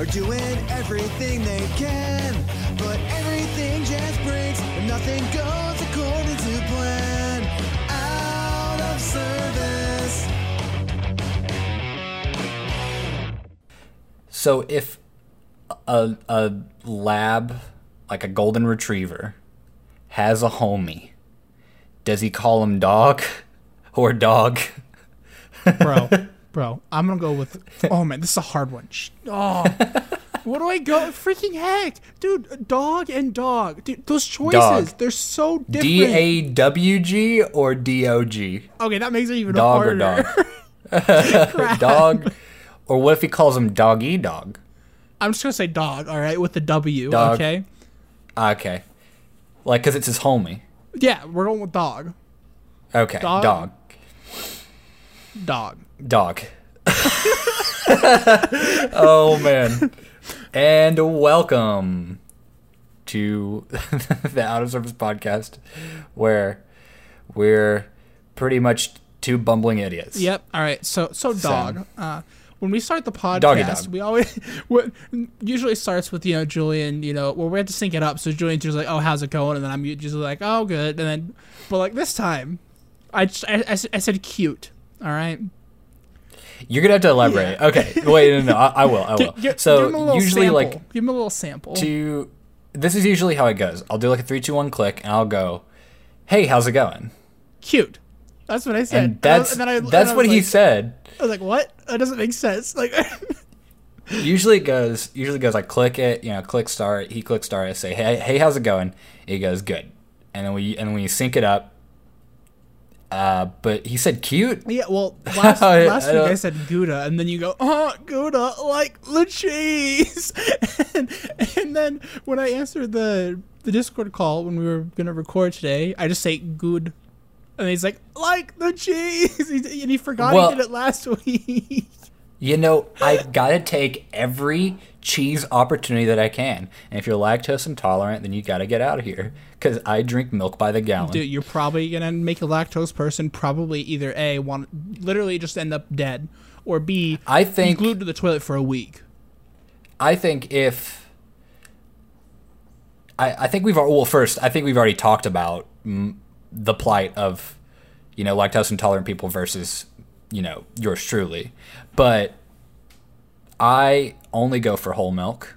are doing everything they can. But everything just breaks and nothing goes according to plan. Out of service. So if a a lab like a golden retriever has a homie, does he call him dog or dog? bro, bro. I'm gonna go with. Oh man, this is a hard one. Oh, what do I go? Freaking heck, dude. Dog and dog, dude. Those choices, Dog. they're so different. D A W G or D O G? okay, that makes it even Dog or harder. dog? dog. Or what if he calls him doggy dog? I'm just gonna say dog. All right, with the W. Dog. Okay. Ah, okay. Like, because it's his homie. Yeah, we're going with dog. Okay. Dog. Dog. Dog. Dog. oh, man. And welcome to the Out of Service podcast, where we're pretty much two bumbling idiots. Yep. All right. So so dog. Uh, when we start the podcast, we always usually starts with you know Julian. You know, well we have to sync it up. So Julian's just like, "Oh, how's it going?" And then I'm usually like, "Oh, good." And then, but like this time, I just, I, I, I said cute. All right. You're going to have to elaborate. Okay. Wait, no, no, I, I will. I will. Gi- gi- give so, usually, sample. like, give him a little sample. to. This is usually how it goes. I'll do like a three, two, one click, and I'll go, hey, how's it going? cute. That's what I said. And that's, and then I, and that's I what was he said. I was like, "What? That doesn't make sense." Like, Usually it goes. Usually it goes. I click it. You know, click start. He clicks start. I say, "Hey, hey, how's it going?" He goes, "Good." And then we and when we sync it up. Uh, but he said cute. Yeah, well, last, I- last I week I said Gouda, and then you go, oh, Gouda, like the cheese. and, and then when I answered the the Discord call when we were gonna record today, I just say good, and he's like, like the cheese, and he forgot Well- he did it last week. You know, I gotta take every cheese opportunity that I can. And if you're lactose intolerant, then you gotta get out of here. Cause I drink milk by the gallon. Dude, you're probably gonna make a lactose person probably either a want literally just end up dead, or b I think glued to the toilet for a week. I think if I, I think we've well first I think we've already talked about the plight of you know lactose intolerant people versus you know yours truly, but I only go for whole milk.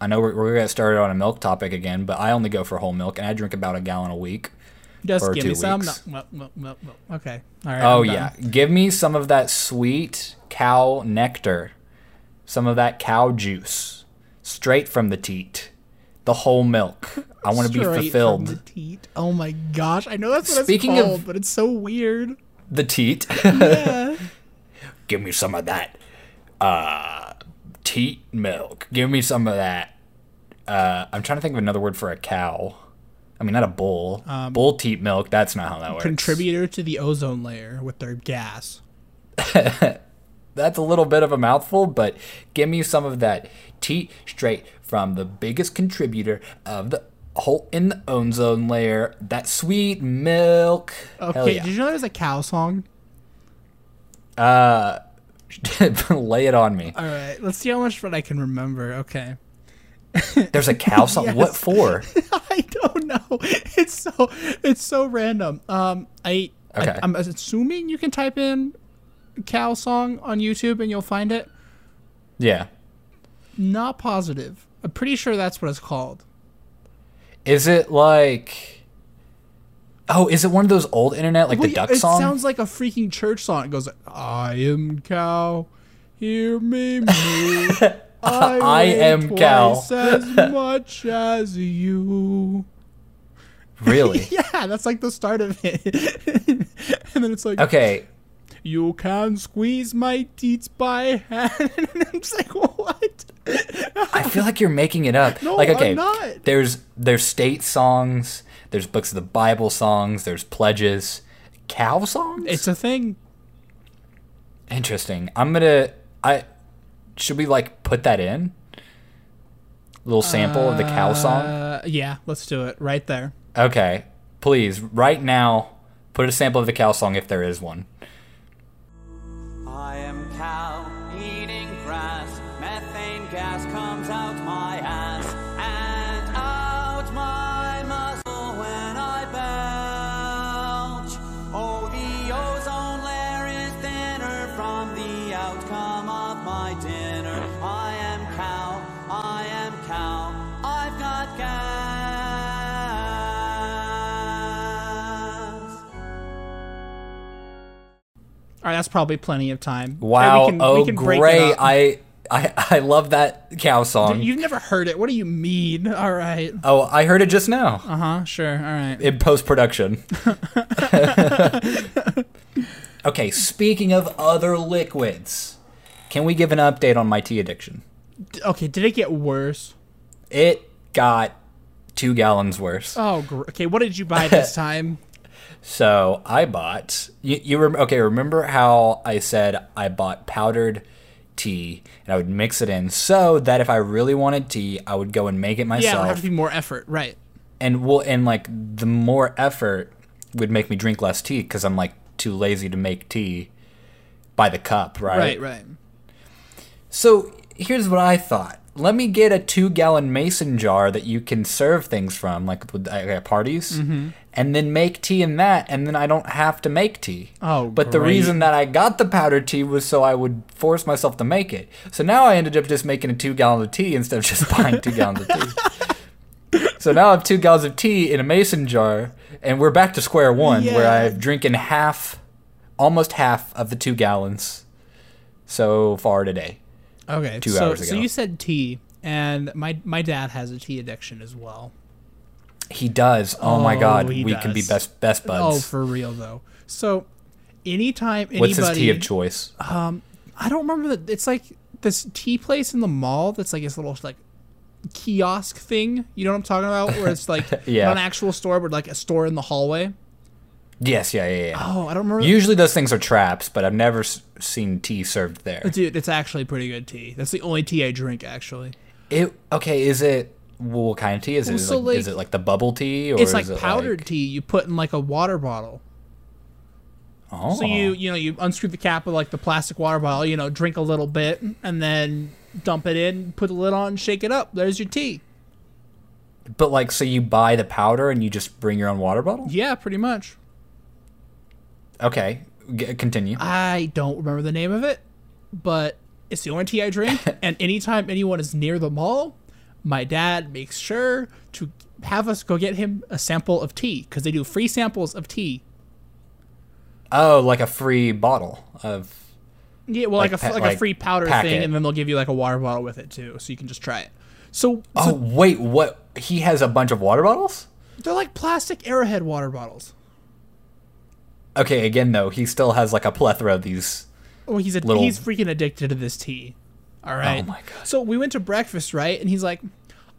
I know we're, we're gonna get started on a milk topic again, but I only go for whole milk, and I drink about a gallon a week. Just For give two me some. No, well, well, well, okay. All right. Oh yeah, give me some of that sweet cow nectar, some of that cow juice, straight from the teat, the whole milk. I want to be fulfilled. From the teat. Oh my gosh, I know that's what Speaking it's of- but it's so weird. The teat. Yeah. Give me some of that uh, teat milk. Give me some of that. Uh, I'm trying to think of another word for a cow. I mean, not a bull. bull teat milk. That's not how that works. Contributor to the ozone layer with their gas. That's a little bit of a mouthful, but give me some of that teat straight from the biggest contributor of the hole in the ozone layer. That sweet milk. Okay, yeah. did you know there's a cow song? Uh, lay it on me. All right, let's see how much fun I can remember. Okay. There's a cow song. What for? I don't know. It's so it's so random. Um, I, Okay. I I'm assuming you can type in cow song on YouTube and you'll find it. Yeah. Not positive. I'm pretty sure that's what it's called. Is it like? Oh, is it one of those old internet like Well, the duck it song? sounds like a freaking church song. It goes, "I am cow, hear me moo. I, I am cow." as much as you." really? Yeah, that's like the start of it. and then it's like, Okay. "You can squeeze my teats by hand." and I'm just like, "What?" I feel like you're making it up. No, like I'm okay, not. there's there's state songs, there's books of the Bible songs, there's pledges, cow songs. It's a thing. interesting. I'm gonna. I should we like put that in? A Little sample of the cow song. Uh, yeah, let's do it right there. Okay, please, right now, put a sample of the cow song if there is one. I am All right, that's probably plenty of time. Wow. we can, oh, we can break it great. I, I I love that cow song. You've never heard it. What do you mean? All right. oh, I heard it just now Uh huh. Sure. All right. in post production. okay, speaking of other liquids, can we give an update on my tea addiction? Okay. Did it get worse? It got two gallons worse. Oh, gr- okay. What did you buy this time? So I bought. You, you rem- okay? Remember how I said I bought powdered tea and I would mix it in so that if I really wanted tea, I would go and make it yeah, it would myself. have to be more effort. Right. and well, and like the more effort would make me drink less tea because I'm like too lazy to make tea by the cup, right? Right. Right. So here's what I thought. Let me get a two gallon mason jar that you can serve things from, like uh, at parties, Mm-hmm. And then make tea in that, and then I don't have to make tea. Oh, But the reason that I got the powdered tea was so I would force myself to make it. So now I ended up just making a two gallon of tea instead of just buying two gallons of tea. So now I have two gallons of tea in a mason jar, and we're back to square one, where I've drinking half, almost half of the two gallons so far today. Okay. Two so, hours ago. So you said tea, and my my dad has a tea addiction as well. He does. Oh, my Oh, god, he we can be does. best best Oh, buds. for real though. So, anytime anybody, What's his tea of choice? Um, I don't remember that. It's like this tea place in the mall that's like this little like kiosk thing. You know what I'm talking about? Where it's like Yeah. an actual store, but like a store in the hallway. yes, yeah, yeah, yeah. Oh, I don't remember. Usually those things are traps, but I've never s- seen tea served there. Dude, it's actually pretty good tea. That's the only tea I drink actually. It okay? Is it well, what kind of tea is it? Well, Is, it so, like, is it like the bubble tea or It's is like it powdered like- tea you put in like a water bottle. Oh, So you oh. you know you unscrew the cap of like the plastic water bottle, you know, drink a little bit, and then dump it in, put the lid on, shake it up. There's your tea. but like so you buy the powder and you just bring your own water bottle? Yeah, pretty much. Okay, G- continue. I don't remember the name of it, but it's the only tea I drink. and anytime anyone is near the mall, my dad makes sure to have us go get him a sample of tea because they do free samples of tea. oh, like a free bottle of. Yeah, well, like, Like a, pa- like, a free powder packet. thing, and then they'll give you like a water bottle with it too, so you can just try it. So, Oh so wait, what? He has a bunch of water bottles. they're like plastic Arrowhead water bottles. Okay, again though, he still has like a plethora of these. Oh, he's a, Little- he's freaking addicted to this tea. All oh right. Oh my God. So we went to breakfast, right? And he's like,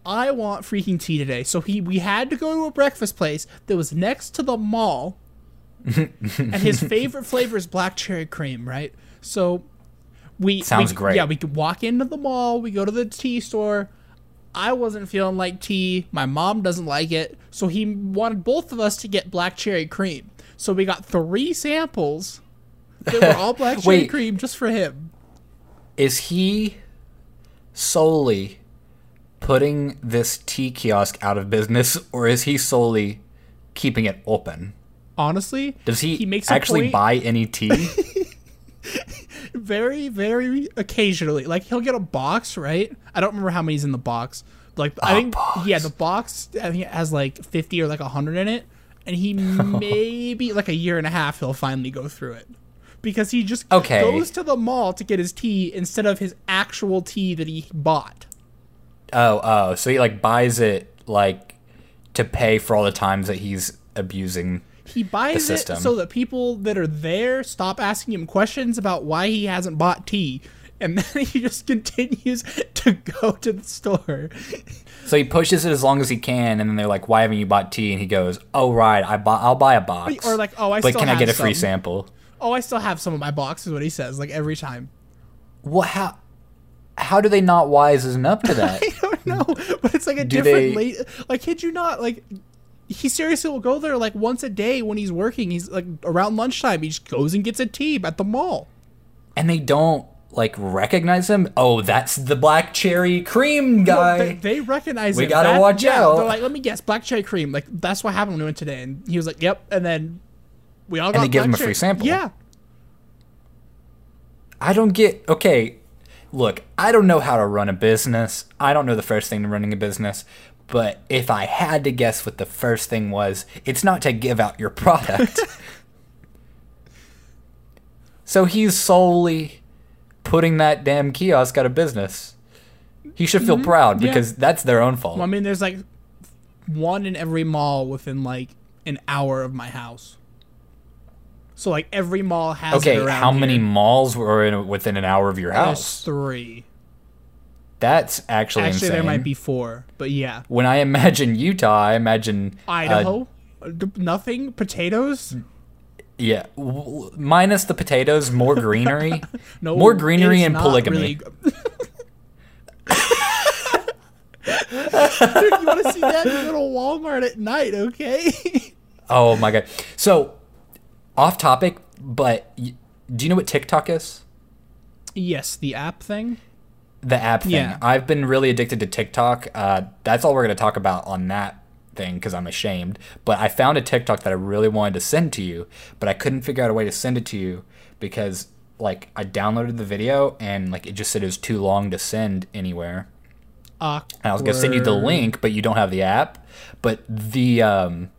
"I want freaking tea today." So he we had to go to a breakfast place that was next to the mall, and his favorite flavor is black cherry cream, right? So we Sounds we- great. Yeah, we could walk into the mall. We go to the tea store. I wasn't feeling like tea. My mom doesn't like it, so he wanted both of us to get black cherry cream. So we got three samples that were all black cherry cream just for him. Is he solely putting this tea kiosk out of business, or is he solely keeping it open? Honestly, Does he, He makes actually point- buy any tea? very, very occasionally. Like he'll get a box, right? I don't remember how many's in the box. Like I think, box. yeah, the box I think it has like fifty or like hundred in it, and he maybe like a year and a half he'll finally go through it because he just Okay. goes to the mall to get his tea instead of his actual tea that he bought. oh, oh, so he like buys it like to pay for all the times that he's abusing. He buys it system. so that people that are there stop asking him questions about why he hasn't bought tea. And then he just continues to go to the store. So he pushes it as long as he can, and then they're like, "Why haven't you bought tea?" And he goes, "Oh right, I buy, I'll buy a box." Or like, "Oh, I but can I get a free sample? Oh, I still have some of my box, is what he says, like every time. What? How? How do they not wisen up to that? I don't know, but it's like a Do different they- late. Like, kid you not? Like, he seriously will go there like once a day when he's working. He's like around lunchtime. He just goes and gets a tea at the mall. and they don't like recognize him. Oh, that's the black cherry cream No, guy. they, they recognize We him. We gotta That- watch yeah, out. They're like, let me guess, black cherry cream. Like that's what happened when we went today, and he was like, "Yep." And then we all got they give him a free sample. Yeah, I don't get. Okay, look, I don't know how to run a business. I don't know the first thing to running a business. But if I had to guess what the first thing was, it's not to give out your product. So he's solely putting that damn kiosk out of business. He should feel proud Mm-hmm. yeah. because that's their own fault. Well, I mean, there's like one in every mall within like an hour of my house. So like every mall has. okay, how many here. malls were in within an hour of your There's house? three. That's actually, Actually, there might be four, but yeah. When I imagine Utah, I imagine uh, Idaho, Uh, nothing. Potatoes. yeah, w- minus the potatoes, more greenery. No, More greenery and polygamy. really Dude, you want to see that? To Walmart at night, okay? oh my god! So, off topic, but y- do you know what TikTok is? yes, the app thing. The app thing. Yeah. I've been really addicted to TikTok. Uh, that's all we're going to talk about on that thing because I'm ashamed. But I found a TikTok that I really wanted to send to you, but I couldn't figure out a way to send it to you because like I downloaded the video and like it just said it was too long to send anywhere. And I was gonna send you the link, but you don't have the app. But the um,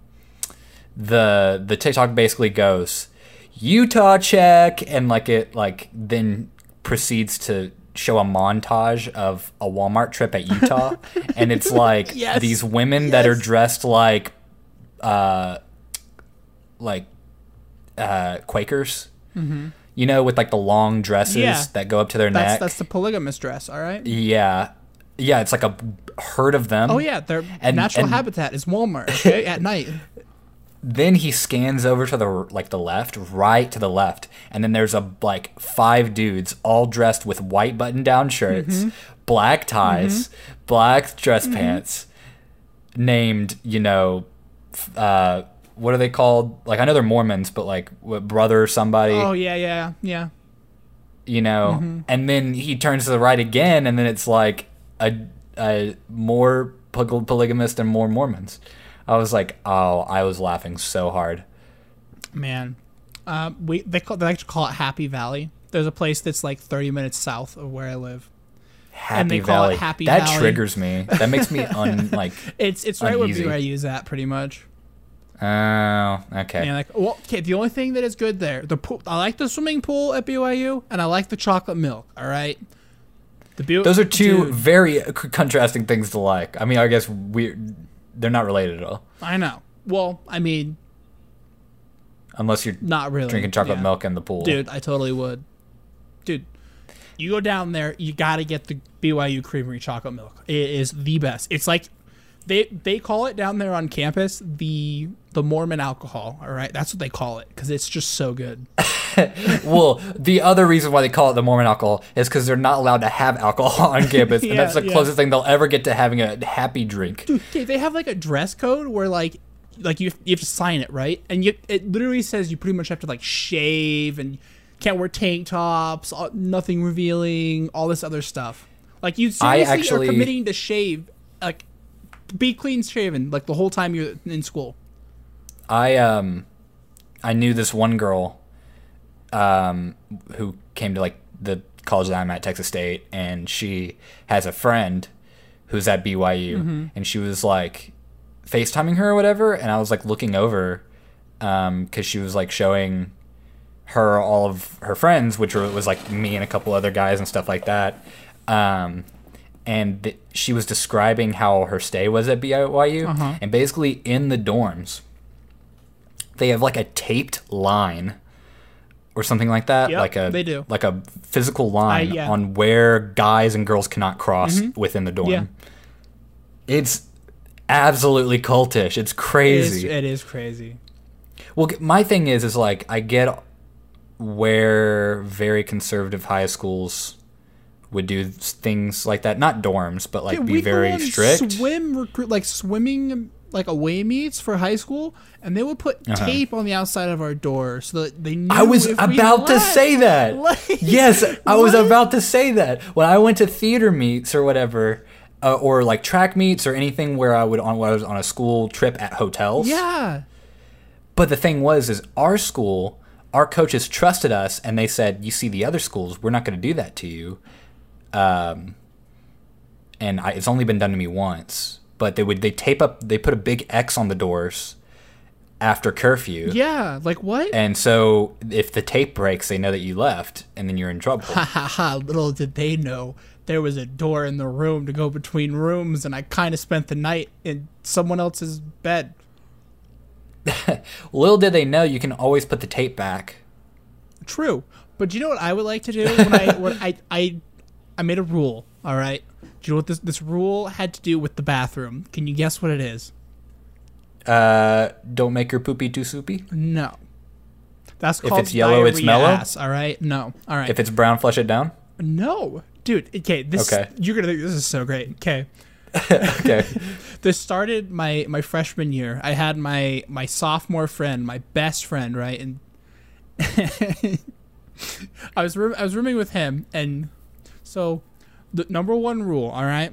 the the TikTok basically goes Utah check, and like it like then proceeds to show a montage of a Walmart trip at Utah, and it's like Yes. these women that are dressed like uh like uh Quakers. You know, with like the long dresses Mm-hmm. Yeah. that go up to their That's neck. that's the polygamous dress, all right? Yeah. Yeah, it's like a herd of them. Oh yeah, their And- natural and- habitat is Walmart. Okay, at night. Then he scans over to the like the left, right to the left, and then there's a like five dudes all dressed with white button-down shirts, Mm-hmm. black ties, black dress pants, named you know, uh, what are they called? Like I know they're Mormons, but like what, brother or somebody. Oh yeah, yeah, yeah. you know Mm-hmm. and then he turns to the right again and then it's like a, a more poly- polygamist and more mormons i was like oh i was laughing so hard Man, uh, we they call they like to call it Happy Valley. There's a place that's like 30 minutes south of where I live. happy they call it valley Happy that Valley. triggers me that makes me un like It's it's right Uneasy. where BYU is at, pretty much. oh okay And like, well, okay. The only thing that is good there, the pool. I like the swimming pool at BYU, and I like the chocolate milk. All right. The Bu- those are two Dude, very contrasting things to like i mean i guess we they're not related at all I know. Well, I mean, unless you're not really. drinking chocolate Yeah. milk in the pool Dude, I totally would. Dude, you go down there, you got to get the BYU Creamery chocolate milk. It is the best. It's like they they call it down there on campus the the Mormon alcohol. All right, that's what they call it because it's just so good. well, the other reason why they call it the Mormon alcohol is because they're not allowed to have alcohol on campus, and that's the yeah. closest thing they'll ever get to having a happy drink. Dude, they have like a dress code where like like you you have to sign it right, and you it literally says you pretty much have to like shave and can't wear tank tops, all- nothing revealing, all this other stuff. Like you I seriously actually- are committing to shave, like be clean shaven, like the whole time you're in school. I um, I knew this one girl, um, who came to like the college that I'm at, Texas State, and she has a friend who's at BYU, and she was like FaceTiming her or whatever, and I was like looking over, um, because she was like showing her all of her friends, which were, was like me and a couple other guys and stuff like that. Um, and th- she was describing how her stay was at BYU, and basically in the dorms, they have like a taped line or something like that, Yep, like a they do. like a physical line yeah. Mm-hmm. on where guys and girls cannot cross within the dorm. Yeah. It's absolutely cultish. It's crazy. it is crazy. Well, my thing is, is like I get where very conservative high schools would do things like that, not dorms, but like be very strict. Swim recruit like swimming like away meets for high school, and they would put tape on the outside of our door so that they knew. Uh-huh. I was about to say that. Like, yes, I was about to say that. When I went to theater meets or whatever, uh, or like track meets or anything where I would on I was on a school trip at hotels. Yeah. But the thing was, is our school, our coaches trusted us, and they said, "You see, the other schools, we're not going to do that to you." Um, and I, it's only been done to me once. But they would they tape up, they put a big X on the doors after curfew. Yeah, like what? And so if the tape breaks, they know that you left, and then you're in trouble. Ha ha ha! Little did they know there was a door in the room to go between rooms, and I kind of spent the night in someone else's bed. Little did they know you can always put the tape back. True, but do you know what I would like to do when I when I I I made a rule. All right, do you know what this this rule had to do with the bathroom? Can you guess what it is? Uh, don't make your poopy too soupy. No, that's called If it's yellow, it's mellow? ass, all right, no, all right, If it's brown, flush it down. no, dude. Okay, this Okay. you're gonna think this is so great. Okay, Okay. this started my my freshman year. I had my my sophomore friend, my best friend, right, and I was room, I was rooming with him, and so the number one rule, all right,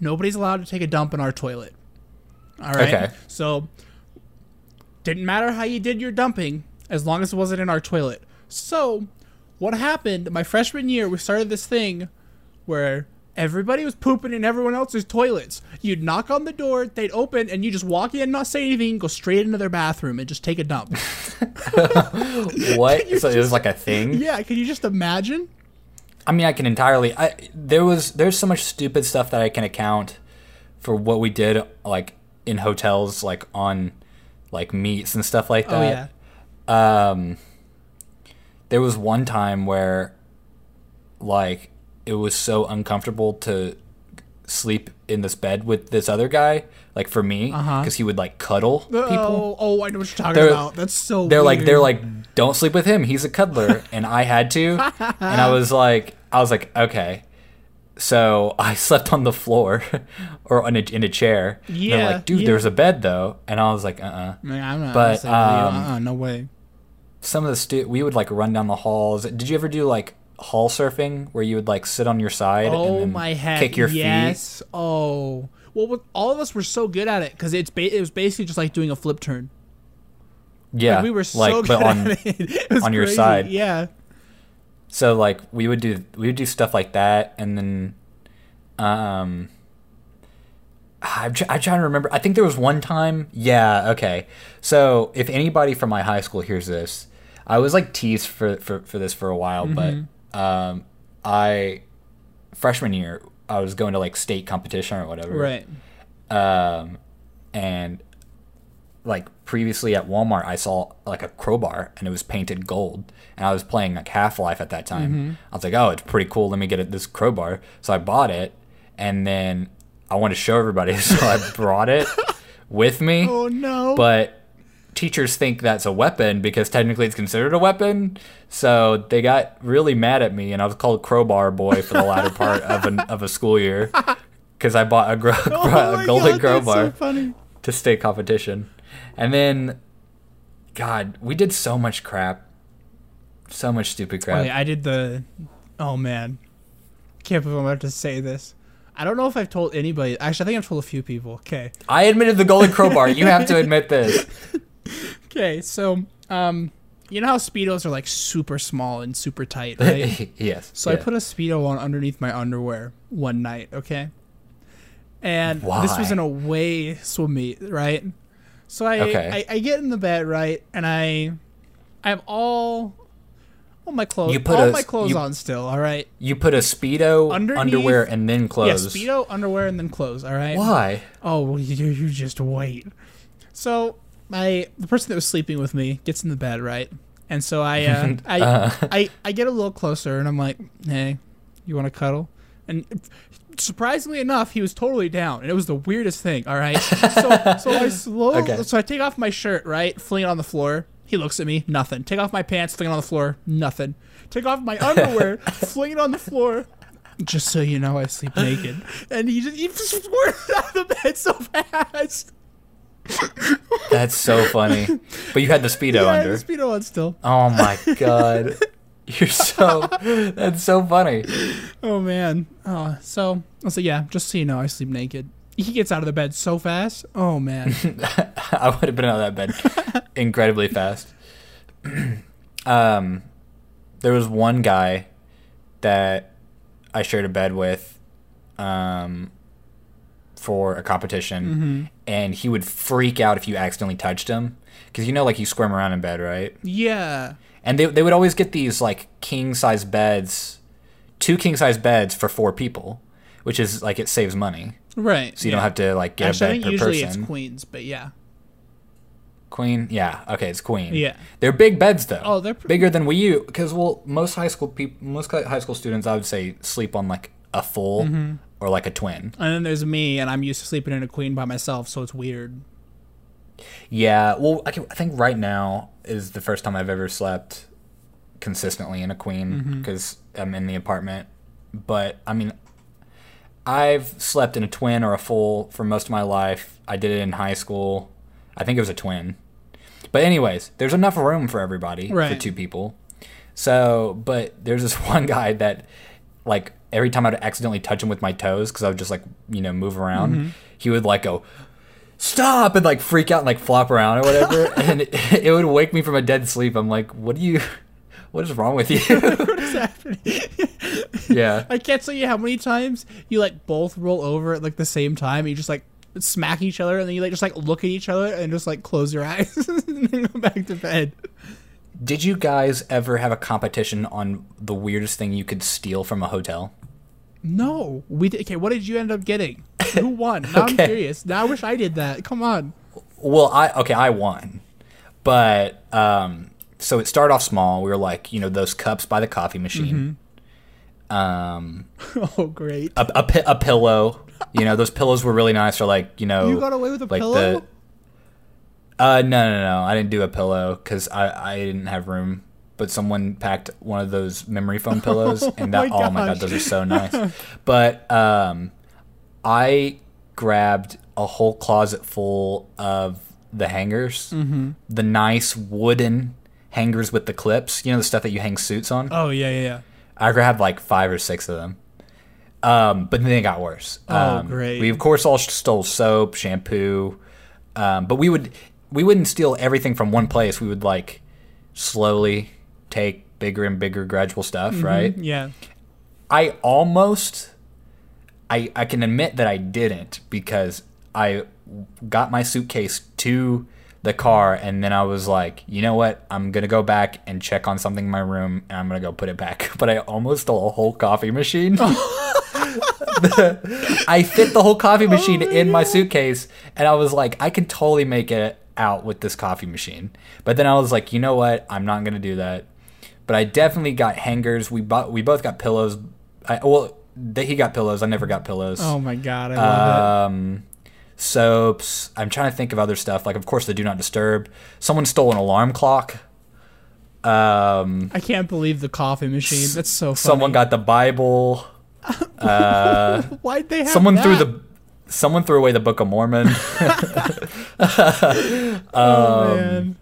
nobody's allowed to take a dump in our toilet. All right. Okay. So didn't matter how you did your dumping as long as it wasn't in our toilet. So what happened? My freshman year, we started this thing where everybody was pooping in everyone else's toilets. You'd knock on the door, they'd open, and you just walk in, not say anything, go straight into their bathroom and just take a dump. what? So it was like a thing. yeah, can you just imagine? I mean, I can entirely. I there was there's so much stupid stuff that I can account for what we did, like in hotels, like on like meets and stuff like that. Oh that. yeah. um there was one time where like it was so uncomfortable to sleep in this bed with this other guy like for me because Uh-huh. he would like cuddle people Oh, oh, I know what you're talking They're- about. That's so they're like they're like don't sleep with him he's a cuddler and i had to and i was like i was like okay so i slept on the floor or in a, in a chair And they're Yeah, like dude yeah. there's a bed though and i was like uh-uh Man, I'm not but, um, uh-uh, no way. some of the stu- we would like run down the halls. Did you ever do like hall surfing where you would like sit on your side and Oh then my kick your yes. Oh, well, all of us were so good at it because it's ba- it was basically just like doing a flip turn. Yeah, Like, we were so like good but on at it. It was on your side. Yeah. so like we would do we would do stuff like that and then um I'm, tr- I'm trying to remember. I think there was one time. Yeah, okay. So if anybody from my high school hears this, I was like teased for for, for this for a while, Mm-hmm. but um, I freshman year I was going to like state competition or whatever. Right. um, and like previously at Walmart, I saw like a crowbar and it was painted gold, and I was playing like Half Life at that time. Mm-hmm. I was like, oh, it's pretty cool. Let me get it, this crowbar. So I bought it, and then I wanted to show everybody, so I brought it with me. Oh no. But teachers think that's a weapon because technically it's considered a weapon. So they got really mad at me, and I was called Crowbar Boy for the latter part of an, of a school year because I bought a, gro- oh a golden God, crowbar so to state competition. And then, God, we did so much crap. So much stupid crap. I did the. Oh man, can't believe I'm about to say this. I don't know if I've told anybody. Actually, I think I've told a few people. Okay. I admitted the golden crowbar. You have to admit this. Okay. So, um, you know how speedos are like super small and super tight, right? yes. So I put a speedo on underneath my underwear one night, okay? And this was Why? an away swim meet, right? So I, Okay. I I get in the bed, right, and I I have all all my clothes You put all a- my clothes you- on still, all right? You put a speedo, Underneath- underwear, and then clothes. Yeah, speedo, underwear, and then clothes, all right? Why? Oh, you, you just wait. So my the person that was sleeping with me gets in the bed, right? And so I uh, I, Uh. I I get a little closer and I'm like, "Hey, you want to cuddle?" And surprisingly enough, he was totally down, and it was the weirdest thing. All right, so so I slow, Okay. so I take off my shirt, right, fling it on the floor. He looks at me, nothing. Take off my pants, fling it on the floor, nothing. Take off my underwear, fling it on the floor. Just so you know, I sleep naked. And he just he just squirted out of the bed so fast. That's so funny. But you had the speedo yeah, under. the speedo on still. Oh my god. You're so. That's so funny. Oh man. Oh, so I was yeah, just so you know, I sleep naked. He gets out of the bed so fast. Oh man. I would have been out of that bed incredibly fast. um, there was one guy that I shared a bed with, um, for a competition, Mm-hmm. and he would freak out if you accidentally touched him because you know, like you squirm around in bed, right? Yeah. And they they would always get these like king size beds, two king size beds for four people, which is like it saves money, Right. so you don't have to like get Actually, a I bed think per usually person. it's queens, but yeah. Queen, yeah, okay, it's queen. Yeah. they're big beds though. Oh, they're pretty- bigger than we use because well, most high school people, most high school students, I would say sleep on like a full Mm-hmm. Or like a twin. And then there's me, and I'm used to sleeping in a queen by myself, so it's weird. Yeah, well, I, can, I think right now is the first time I've ever slept consistently in a queen Mm-hmm. because I'm in the apartment. But I mean, I've slept in a twin or a full for most of my life. I did it in high school. I think it was a twin. But anyways, there's enough room for everybody for two people. So, but there's this one guy that, like, every time I'd accidentally touch him with my toes because I would just like you know move around, Mm-hmm. he would like go stop and like freak out and like flop around or whatever and it, it would wake me from a dead sleep i'm like what do you what is wrong with you What's happening? yeah I can't tell you how many times you like both roll over at like the same time. And you just like smack each other, and then you like just like look at each other and just like close your eyes and then go back to bed. Did you guys ever have a competition on the weirdest thing you could steal from a hotel No, we did. Okay, what did you end up getting? Who won? Now I'm Okay. curious. Now I wish I did that. Come on. well i okay i won but um so it started off small we were like you know those cups by the coffee machine um Oh, great. a, a, a pillow you know those pillows were really nice or like you know You got away with a like pillow? The, uh, no, no, no. I didn't do a pillow because I, I didn't have room. But someone packed one of those memory foam pillows, and that my oh my god, those are so nice. but um, I grabbed a whole closet full of the hangers, Mm-hmm. the nice wooden hangers with the clips. You know the stuff that you hang suits on. Oh yeah, yeah, yeah. I grabbed like five or six of them. Um, but then it got worse. Oh, um, great. We of course all stole soap, shampoo, um, but we would we wouldn't steal everything from one place. We would like slowly take bigger and bigger gradual stuff, mm-hmm. right? Yeah. I almost I I can admit that I didn't because I got my suitcase to the car and then I was like, you know what? I'm gonna go back and check on something in my room and I'm gonna go put it back. But I almost stole a whole coffee machine. I fit the whole coffee oh machine in my suitcase and I was like, I can totally make it out with this coffee machine. But then I was like, you know what? I'm not gonna do that. But I definitely got hangers. We bought we both got pillows. I, well, th- he got pillows. I never got pillows. Oh my god, I love um, soaps. I'm trying to think of other stuff. Like, of course, the do not disturb. Someone stole an alarm clock. Um. I can't believe the coffee machine. That's so funny. someone got the Bible. Uh, Why'd they have someone threw the. Someone threw away the Book of Mormon. Oh um, man.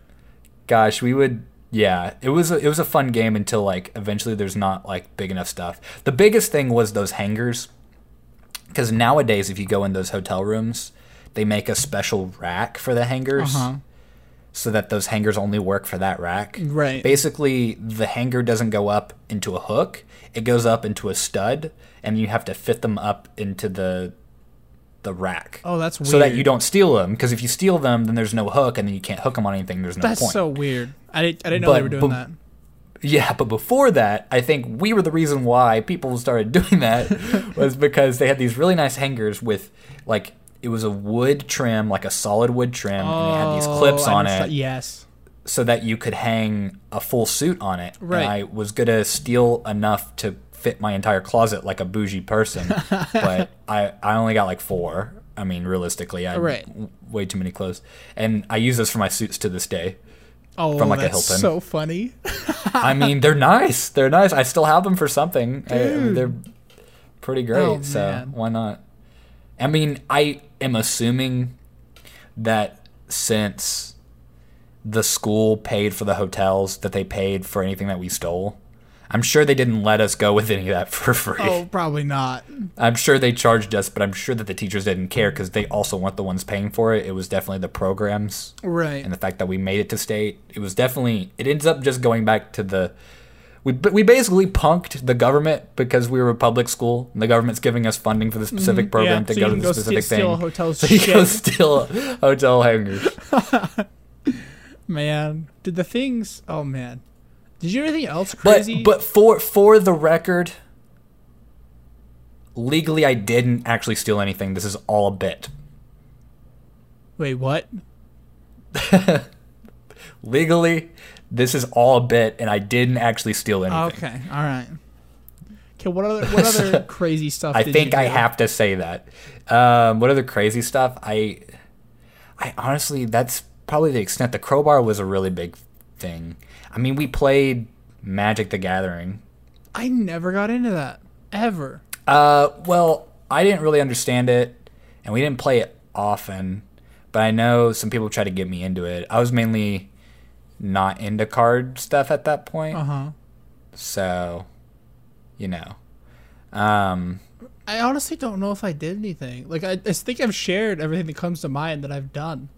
gosh we would yeah it was a, it was a fun game until like eventually there's not like big enough stuff the biggest thing was those hangers because nowadays if you go in those hotel rooms they make a special rack for the hangers Uh-huh. so that those hangers only work for that rack Right. basically the hanger doesn't go up into a hook it goes up into a stud and you have to fit them up into the the rack Oh, that's weird. so that you don't steal them because if you steal them then there's no hook and then you can't hook them on anything there's no point. That's point so weird. I didn't. I didn't know they were doing but- that. yeah, but before that, I think we were the reason why people started doing that was because they had these really nice hangers with like it was a wood trim, like a solid wood trim, and it had these oh, clips Oh, on understand- it Yes. so that you could hang a full suit on it. Right. And I was gonna steal enough to fit my entire closet like a bougie person, but I I only got like four. I mean, realistically, I Right. way too many clothes, and I use those for my suits to this day. Oh, From, like, a that's Hilton. so funny. I mean, they're nice. They're nice. I still have them for something. I- Dude. they're pretty great. Oh, so man. why not? I mean, I am assuming that since the school paid for the hotels, that they paid for anything that we stole. I'm sure they didn't let us go with any of that for free. Oh, probably not. I'm sure they charged us, but I'm sure that the teachers didn't care because they also weren't the ones paying for it. It was definitely the programs Right. and the fact that we made it to state. It was definitely it ends up just going back to the we we basically punked the government because we were a public school and the government's giving us funding for the specific program Mm-hmm. Yeah, to so go to the go specific steal- steal thing. hotel's so you go steal hotel hangers. Man, did the things? Oh man, did you do anything else But crazy? but for for the record, legally I didn't actually steal anything. This is all a bit. wait, what? Legally, this is all a bit, and I didn't actually steal anything. Okay, all right. Okay, what other what other crazy stuff? I did think I have to say that. Um, what other crazy stuff? I, I honestly, that's probably the extent. The crowbar was a really big thing. I mean, we played Magic the Gathering. I never got into that ever. Uh, well, I didn't really understand it, and we didn't play it often. But I know some people tried to get me into it. I was mainly not into card stuff at that point, Uh huh. so you know. Um, I honestly don't know if I did anything. Like I, I think I've shared everything that comes to mind that I've done.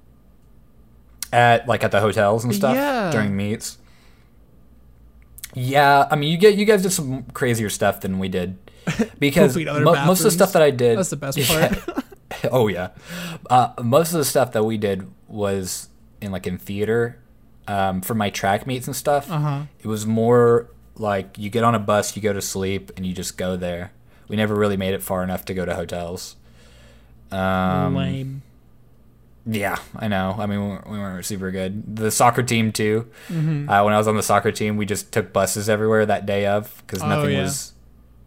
at like at the hotels and stuff Yeah. during meets. Yeah, I mean, you get you guys did some crazier stuff than we did because mo- most of the stuff that I did. That's the best Yeah. part. oh yeah, uh, most of the stuff that we did was in like in theater um, for my track meets and stuff. Uh-huh. It was more like you get on a bus, you go to sleep, and you just go there. We never really made it far enough to go to hotels. Um, Lame. Yeah, I know. I mean, we weren't, we weren't super good. The soccer team too. Mm-hmm. Uh, when I was on the soccer team, we just took buses everywhere that day of because Oh, nothing yeah. was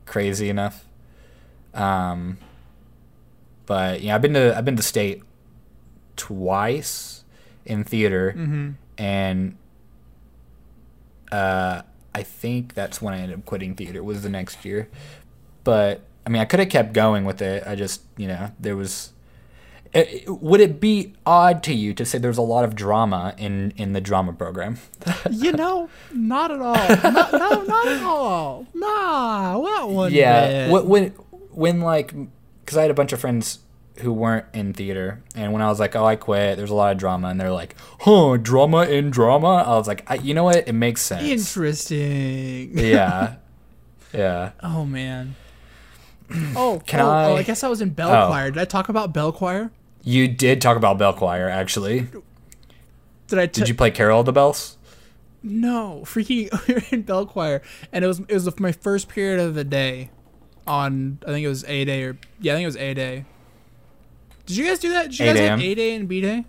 crazy enough. Um, but yeah, I've been to I've been to state twice in theater, Mm-hmm. and uh, I think that's when I ended up quitting theater. It was the next year, but I mean, I could have kept going with it. I just you know there was. It- would it be odd to you to say there's a lot of drama in in the drama program? You know, not at all. Not, no, not at all. Nah, not one yeah, bit. when when like because I had a bunch of friends who weren't in theater, and when I was like, "Oh, I quit," there's a lot of drama, and they're like, "Huh, drama in drama." I was like, I, "You know what? It makes sense." Interesting. yeah, yeah. Oh man. Oh, Can oh, oh, I- I guess I was in bell Oh. choir. Did I talk about bell choir? You did talk about bell choir, actually. Did I? T- Did you play Carol of the Bells? No, freaking. We were in bell choir, and it was it was my first period of the day. On I think it was A day or yeah, I think it was A day. Did you guys do that? Did you 8 guys have A day and B day?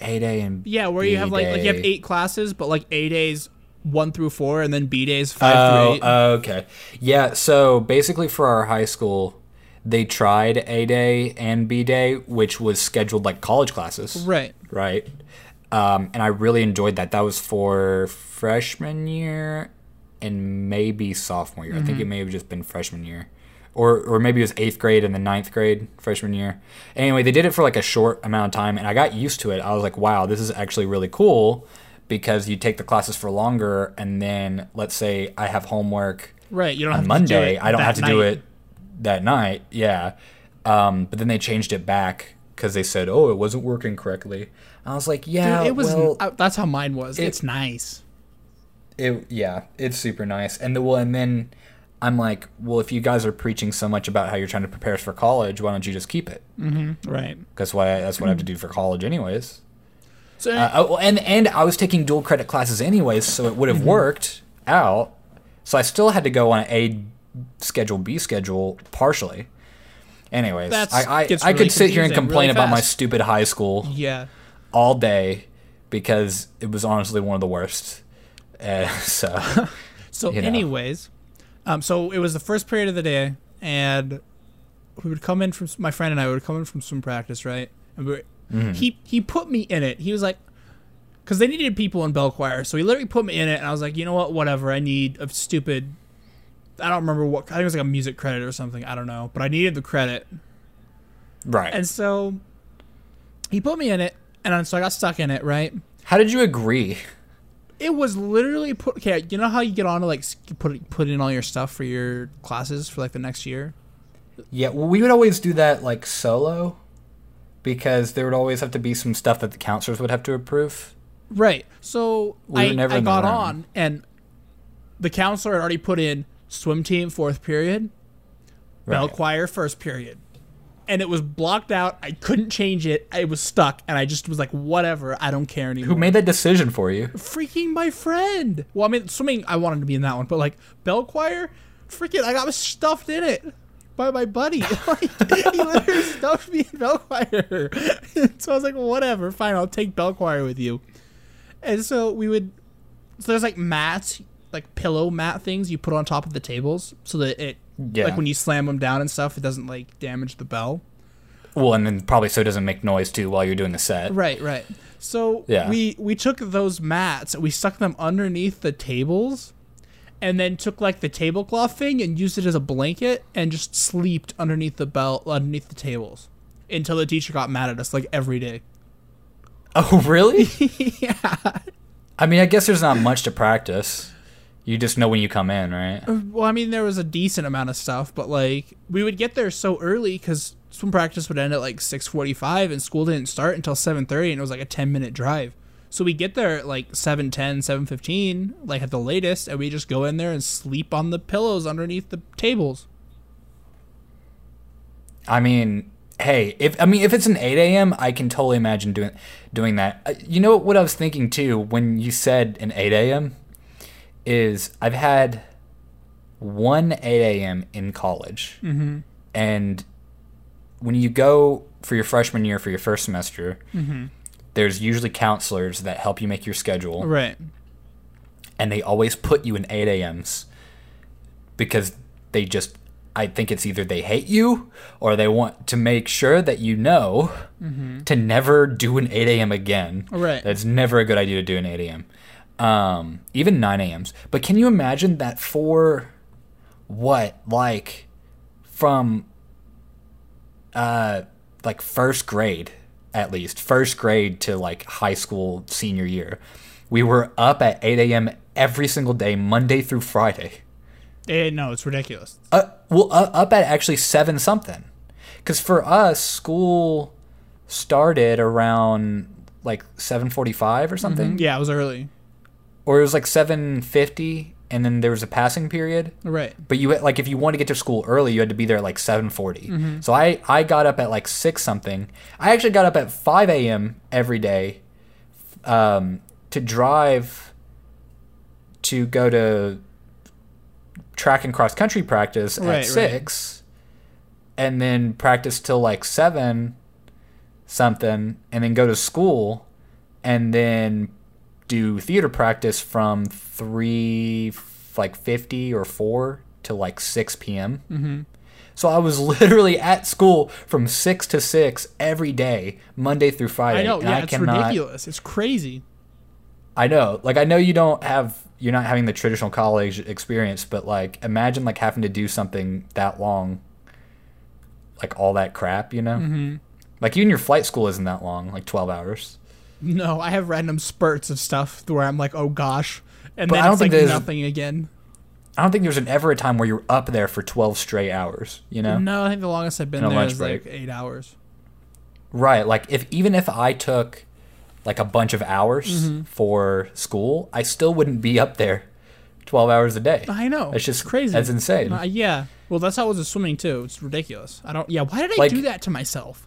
A day and Yeah, where you have like like you have eight classes, but like A days one through four, and then B days five Oh, through eight. okay. Yeah, so basically for our high school, they tried A day and B day, which was scheduled like college classes. right. right? Um, and I really enjoyed that. That was for freshman year and maybe sophomore year. I think it may have just been freshman year, or or maybe it was eighth grade and then ninth grade freshman year. Anyway, they did it for like a short amount of time, and I got used to it. I was like, wow, this is actually really cool because you take the classes for longer, and then let's say I have homework Right. You don't have on to do Monday. it I don't have to do it that night. Yeah. Um, but then they changed it back because they said, "Oh, it wasn't working correctly." I was like, "Yeah, Dude, it was. well, uh, that's how mine was. it- it's nice. it, yeah, it's super nice." And the well, and then I'm like, "Well, if you guys are preaching so much about how you're trying to prepare us for college, why don't you just keep it?" Right. Because why that's what I have to do for college, anyways. So Uh, oh, well, and and I was taking dual credit classes anyways, so it would Mm-hmm. have worked out. So I still had to go on A schedule, B schedule partially. Anyways, That's- I I, gets I could sit here and complain really about my stupid high school yeah. all day because it was honestly one of the worst. Uh, so So, you know. anyways, um, so it was the first period of the day, and we would come in from my friend and I would come in from swim practice, right? And we were, Mm-hmm. he he put me in it. He was like, because they needed people in bell choir, so he literally put me in it, and I was like, you know what, whatever. I need a stupid. I don't remember what. I think it was like a music credit or something. I don't know, but I needed the credit, right. and so he put me in it, and so I got stuck in it, right? How did you agree? It was literally put. Okay, you know how you get on to like put put in all your stuff for your classes for like the next year. Yeah, well, we would always do that like solo because there would always have to be some stuff that the counselors would have to approve. Right. So We I, I got on and the counselor had already put in swim team fourth period, bell choir first period. And it was blocked out. I couldn't change it. I was stuck, and I just was like, "Whatever, I don't care anymore." Who made that decision for you? freaking my friend. Well, I mean, swimming, I wanted to be in that one, but like bell choir, freaking, I got stuffed in it by my buddy. like, he literally stuffed me in bell choir. so I was like, whatever, fine, I'll take bell choir with you. And so we would, so there's like mats, like pillow mat things you put on top of the tables so that it, Yeah. like when you slam them down and stuff, it doesn't like damage the bell. Well, and then probably so it doesn't make noise too while you're doing the set. Right, right. So Yeah. we we took those mats and we stuck them underneath the tables, and then took like the tablecloth thing and used it as a blanket and just slept underneath the belt underneath the tables until the teacher got mad at us like every day. Oh, really? yeah. I mean, I guess there's not much to practice. You just know when you come in, right? Well, I mean, there was a decent amount of stuff, but like we would get there so early because swim practice would end at like six forty-five, and school didn't start until seven thirty, and it was like a ten-minute drive. So we get there at like 7.10, 7.15, like at the latest, and we just go in there and sleep on the pillows underneath the tables. I mean, hey, if I mean if it's an 8 a.m., I can totally imagine doing doing that. Uh, You know what I was thinking too when you said an 8 a.m. is I've had one 8 a.m. in college, mm-hmm. and when you go for your freshman year for your first semester, there's usually counselors that help you make your schedule Right. and they always put you in 8 a.m.s because they just i think it's either they hate you or they want to make sure that you know to never do an 8 a.m again Right. that's never a good idea to do an 8 a.m um, even 9 a.m.s but can you imagine that for what like from uh like first grade at least first grade to like high school senior year we were up at 8 a.m every single day monday through friday. Eh, no, it's ridiculous. uh, well uh, up at actually 7 something. Because for us school started around like 7.45 or something. Yeah, it was early. Or it was like 7.50 and then there was a passing period Right. but you had- like if you wanted to get to school early, you had to be there at like seven So I I got up at like six something. I actually got up at five a.m. every day, um, to drive to go to track and cross country practice Right, at right. six, and then practice till like seven something, and then go to school, and then do theater practice from three like fifty or four to like six p.m. Mm-hmm. So I was literally at school from six to six every day, Monday through Friday. I know. and Yeah, I it's cannot- ridiculous. It's crazy. I know. Like I know you don't have you're not having the traditional college experience, but like imagine like having to do something that long, like all that crap, you know. Mm-hmm. Like even your flight school isn't that long, like twelve hours. No, I have random spurts of stuff where I'm like, oh gosh, and But then I don't it's think like nothing again. I don't think there's an ever a time where you're up there for twelve straight hours. You know. No, I think the longest I've been there break. like eight hours. Right. Like if even if I took like a bunch of hours Mm-hmm. for school, I still wouldn't be up there twelve hours a day. I know. It's just crazy. That's insane. Uh, yeah. Well, that's how it was with swimming too. It's ridiculous. I don't. Yeah. Why did I Like- do that to myself?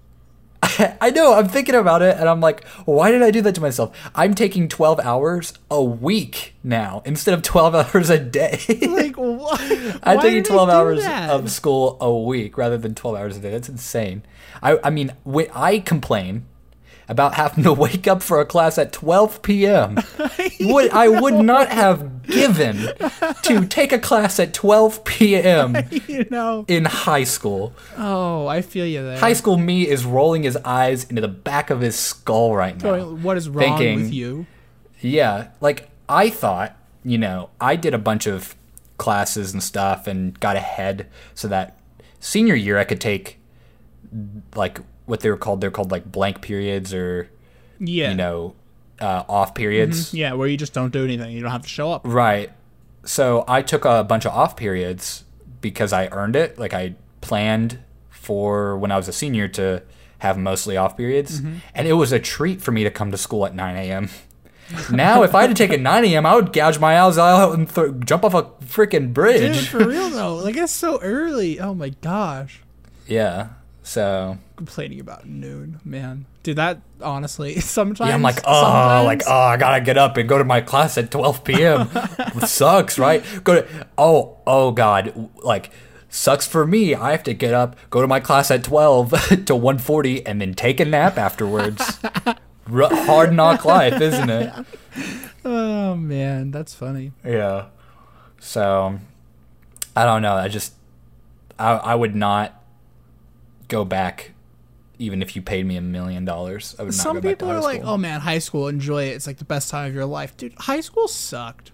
I know. I'm thinking about it, and I'm like, why did I do that to myself? I'm taking 12 hours a week now instead of 12 hours a day. Like, what? I'm Why taking did I 12 hours that? of school a week rather than 12 hours a day. That's insane. I, I mean, I complain about having to wake up for a class at 12 p.m. what I would not have given to take a class at 12 p.m. you know. in high school. Oh, I feel you there. High school me is rolling his eyes into the back of his skull right now. What is wrong thinking- with you? Yeah, like I thought, you know, I did a bunch of classes and stuff and got ahead so that senior year I could take like what they were called they're called like blank periods or Yeah. you know uh, off periods. Yeah, where you just don't do anything. You don't have to show up. Right. So I took a bunch of off periods because I earned it. Like I planned for when I was a senior to have mostly off periods, and it was a treat for me to come to school at 9 a.m. Now, if I had to take a 9 a.m., I would gouge my eyes out and th- jump off a freaking Dude, bridge. for real though, like it's so early. Oh my gosh. yeah. So Complaining about noon, man. Dude, that honestly sometimes. yeah, I'm like, oh, sometimes- like oh, I gotta get up and go to my class at 12 p.m. Sucks, right? Go to oh, oh God, like sucks for me. I have to get up, go to my class at 12 to 1:40, and then take a nap afterwards. R- hard knock life, isn't it? Oh man, that's funny. Yeah. So I don't know. I just I I would not go back even if you paid me a million dollars. I would not Some go back to people are high like, school. "Oh man, high school, enjoy it. It's like the best time of your life." Dude, high school sucked.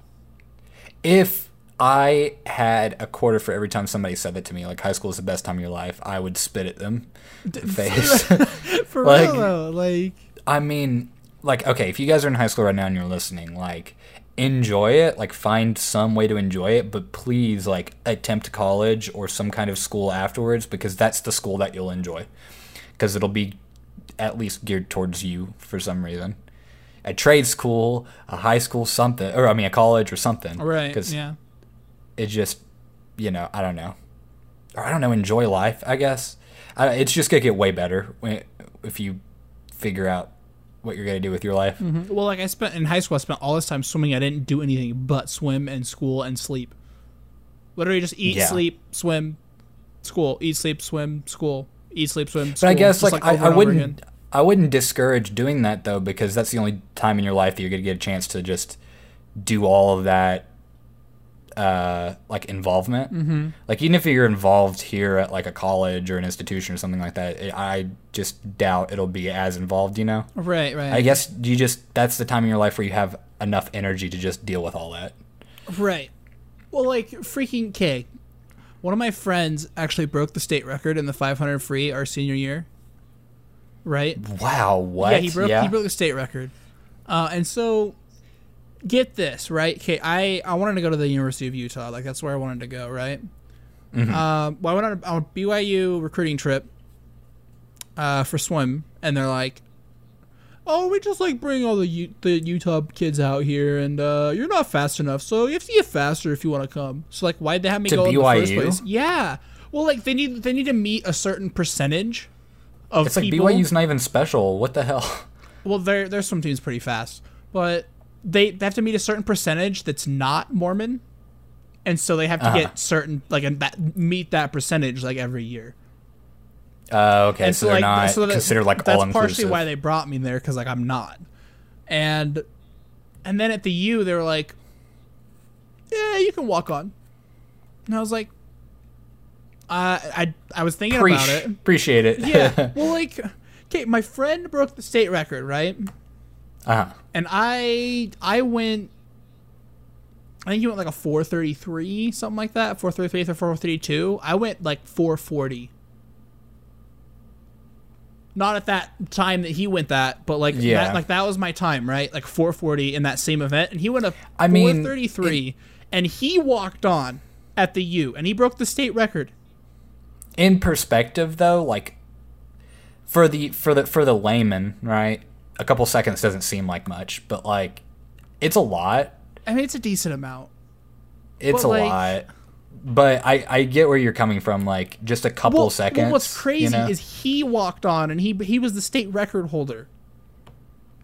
if I had a quarter for every time somebody said that to me, like high school is the best time of your life, I would spit at them face. For Like- real though, like I mean, like, okay, if you guys are in high school right now and you're listening, like, enjoy it. Like, find some way to enjoy it, but please, like, attempt college or some kind of school afterwards because that's the school that you'll enjoy. Because it'll be at least geared towards you for some reason. A trade school, a high school, something, or I mean, a college or something. right, Because yeah. it just, you know, I don't know. Or I don't know, enjoy life, I guess. I, it's just going to get way better if you figure out what you're going to do with your life. Mm-hmm. Well, like I spent in high school, I spent all this time swimming. I didn't do anything but swim and school and sleep. Literally, just eat, Yeah. sleep, swim, school, eat, sleep, swim, school, eat, sleep, swim. But I guess just, like, over I, I wouldn't again. I wouldn't discourage doing that though because that's the only time in your life that you're gonna get a chance to just do all of that uh like involvement. Mm-hmm. Like even if you're involved here at like a college or an institution or something like that, it, I just doubt it'll be as involved. You know. Right, right. I guess you just that's the time in your life where you have enough energy to just deal with all that. Right. Well, like freaking K. One of my friends actually broke the state record in the 500 free our senior year. Right. Wow, what? Yeah, he broke he broke the state record. Uh, and so, get this right. Okay, I I wanted to go to the University of Utah. Like that's where I wanted to go. Right. Um, well, I went on a, on a BYU recruiting trip. Uh, for swim, and they're like, "Oh, we just like bring all the U- the Utah kids out here, and uh, you're not fast enough, so you have to get faster if you want to come." So like, why'd they have me To go in the first BYU? place? Yeah. Well, like they need they need to meet a certain percentage of It's like people. BYU's not even special. What the hell? Well, their their swim team's pretty fast, but they, they have to meet a certain percentage that's not Mormon, and so they have to Uh-huh. get certain like and that meet that percentage like every year. Uh, okay, And so, they're not so that- considered like that's all inclusive. partially why they brought me there because like I'm not, and and then at the U they were like, yeah, you can walk on, and I was like, uh, I I was thinking about it. Appreciate it. Yeah, well, like, okay, my friend broke the state record, right? Uh-huh. and I I went. I think you went like a 433, something like that, 433 or 432. I went like 440. Not at that time that he went that, but like Yeah. that, like that was my time, right? Like 440 in that same event, and he went a I mean, 433, and he walked on at the U, and he broke the state record. in perspective though like for the for the for the layman right a couple seconds doesn't seem like much but like it's a lot I mean, it's a decent amount. it's But, a like- lot but i i get where you're coming from like just a couple well, seconds Well, what's crazy you know? is he walked on and he he was the state record holder.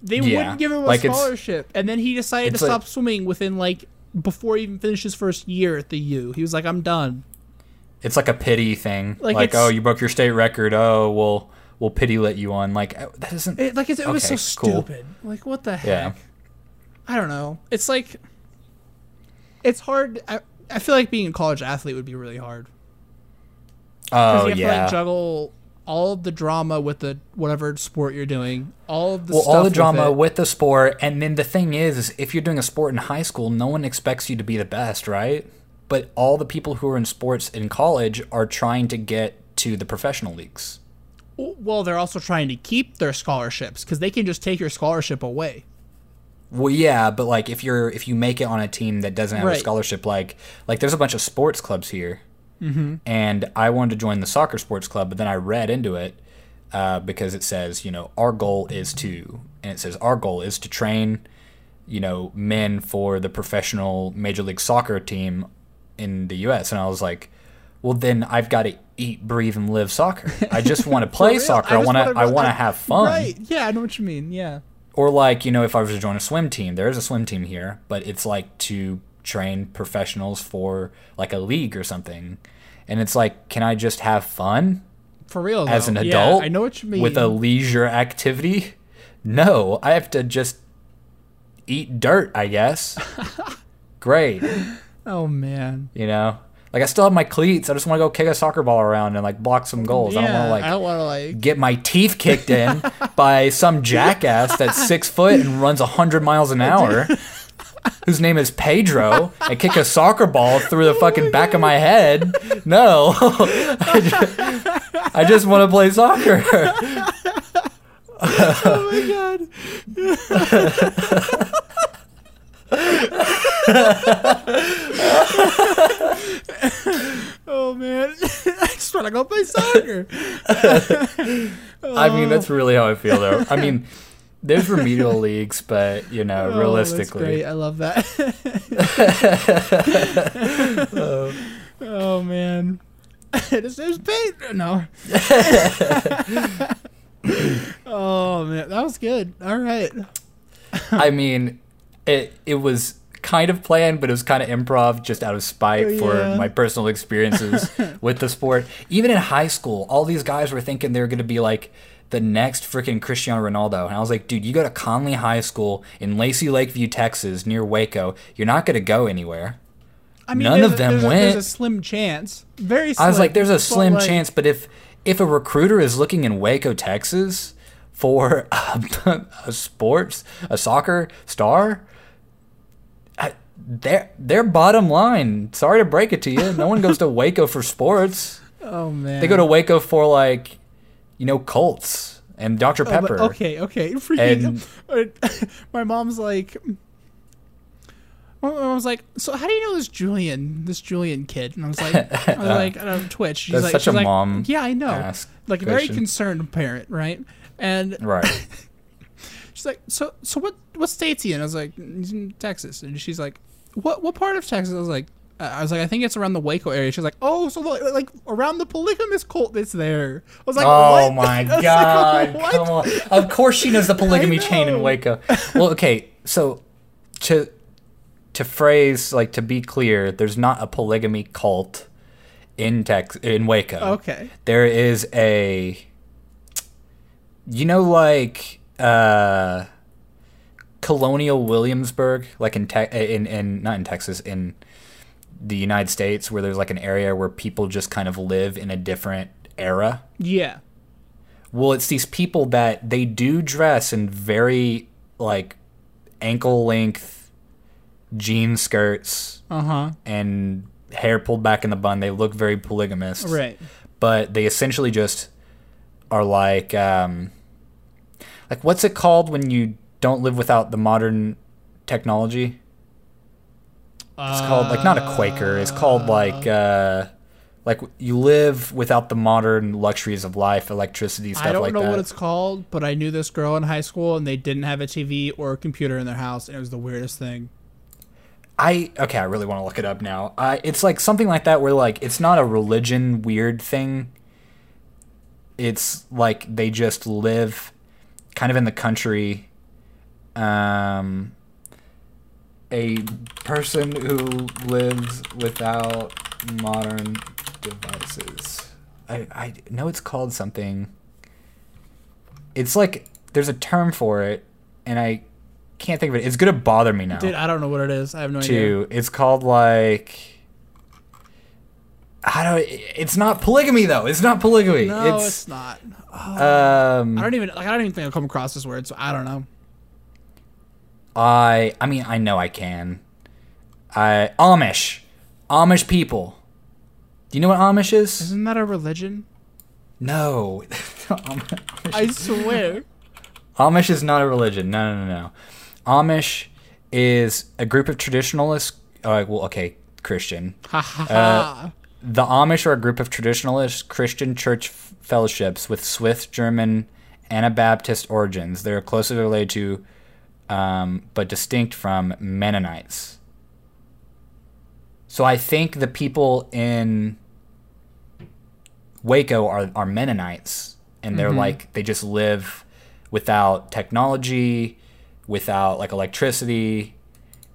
They Yeah, wouldn't give him a like, scholarship, and then he decided to like- stop swimming within like before he even finished his first year at the U. He was like, "I'm done." it's like a pity thing Like, like, oh you broke your state record oh we'll we'll pity let you on like that isn't It, like it's, it was so Okay, cool. stupid. Like what the heck? Yeah. I don't know. It's like it's hard. I, I feel like being a college athlete would be really hard oh you have to yeah like juggle all the drama with the whatever sport you're doing, all of the well stuff all the drama it. with the sport and then the thing is, is if you're doing a sport in high school no one expects you to be the best right but all the people who are in sports in college are trying to get to the professional leagues Well, they're also trying to keep their scholarships because they can just take your scholarship away. well yeah but like if you're if you make it on a team that doesn't have Right. a scholarship like like there's a bunch of sports clubs here mm-hmm. and i wanted to join the soccer sports club but then i read into it uh, because it says you know our goal is to and it says our goal is to train you know, men for the professional Major League Soccer team in the U.S. And I was like, well, then I've got to eat, breathe, and live soccer. I just want to play soccer. I want to. I want to have fun. Right. Yeah, I know what you mean. Yeah. Or like, you know, if I was to join a swim team, there is a swim team here, but it's like to train professionals for like a league or something. And it's like, can I just have fun For real. as though. an Yeah, adult I know what you mean. with a leisure activity? No, I have to just eat dirt, I guess. Great, oh man. you know. Like I still have my cleats. I just want to go kick a soccer ball around and like block some goals. I don't want Yeah, to like I don't want to like. get my teeth kicked in by some jackass that's six foot and runs 100 miles an hour whose name is pedro and kick a soccer ball through the fucking oh back of my head no i just, I just want to play soccer Oh my god. oh man. I just want to go play soccer. i mean that's really how i feel though i mean there's remedial leagues but you know Oh, realistically great. I love that. Oh, oh man. His name's Pedro. No. oh man, that was good. All right. I mean, it it was kind of planned, but it was kind of improv, just out of spite oh, for Yeah. my personal experiences with the sport. Even in high school, all these guys were thinking they were going to be like the next freaking Cristiano Ronaldo, and I was like, dude, you go to Connally High School in Lacy Lakeview, Texas, near Waco. You're not going to go anywhere. I mean, None there's of a- them there's a, went. There's a slim chance. Very. Slim, I was like, there's a slim like, chance, but if if a recruiter is looking in Waco, Texas, for a, a sports a soccer star, their their bottom line. Sorry to break it to you, no one goes to Waco for sports. Oh man. They go to Waco for like, you know, Colts and Dr Oh, Pepper. okay, okay. Freaking, And- my mom's like, my mom was like, so how do you know this Julian, this Julian kid? And I was like, I was like, on Twitch. She's That's like, such she's a like, mom Yeah, I know. Like a very concerned parent, right? And Right. she's like, so, so what, what state's he in? I was like, he's in Texas. And she's like, what, what part of Texas? I was like. uh, I was like, I think it's around the Waco area. She's like, oh, so like, like around the polygamous cult that's there. I was like, oh what? my like, god! what? Come on. Of course she knows the polygamy chain in. Waco. Well, okay, so to to phrase like to be clear, there's not a polygamy cult in Tex in Waco. Okay. There is a you know like uh Colonial Williamsburg like in te- in in not in Texas in the United States where there's like an area where people just kind of live in a different era. Yeah. Well, it's these people that they do dress in very like ankle length jean skirts Uh huh. and hair pulled back in the bun. They look very polygamous. Right. But they essentially just are like um like what's it called when you don't live without the modern technology? It's called like not a Quaker. It's called like uh like you live without the modern luxuries of life, electricity, stuff I don't like know that. what it's called, but I knew this girl in high school, and they didn't have a TV or a computer in their house, and it was the weirdest thing. I okay, I really want to look it up now. I it's like something like that where like it's not a religion weird thing. It's like they just live kind of in the country. Um a person who lives without modern devices. I I know it's called something. It's like there's a term for it and I can't think of it. It's gonna bother me now Dude, I don't know what it is. I have no idea. too. It's called like I don't. It's not polygamy though. It's not polygamy. No, it's, it's, not. um. I don't even like. I don't even think I'll come across this word, so I don't know. I. I mean, I know I can. I Amish, Amish people. Do you know what Amish is? Isn't that a religion? No. Amish, I swear. Amish is not a religion. No, no, no, no. Amish is a group of traditionalists. Uh, well, okay, Christian. Uh. The Amish are a group of traditionalist Christian church fellowships with Swiss German Anabaptist origins. They're closely related to um, but distinct from Mennonites. So I think the people in Waco are, are Mennonites, and they're like they just live without technology, without like electricity,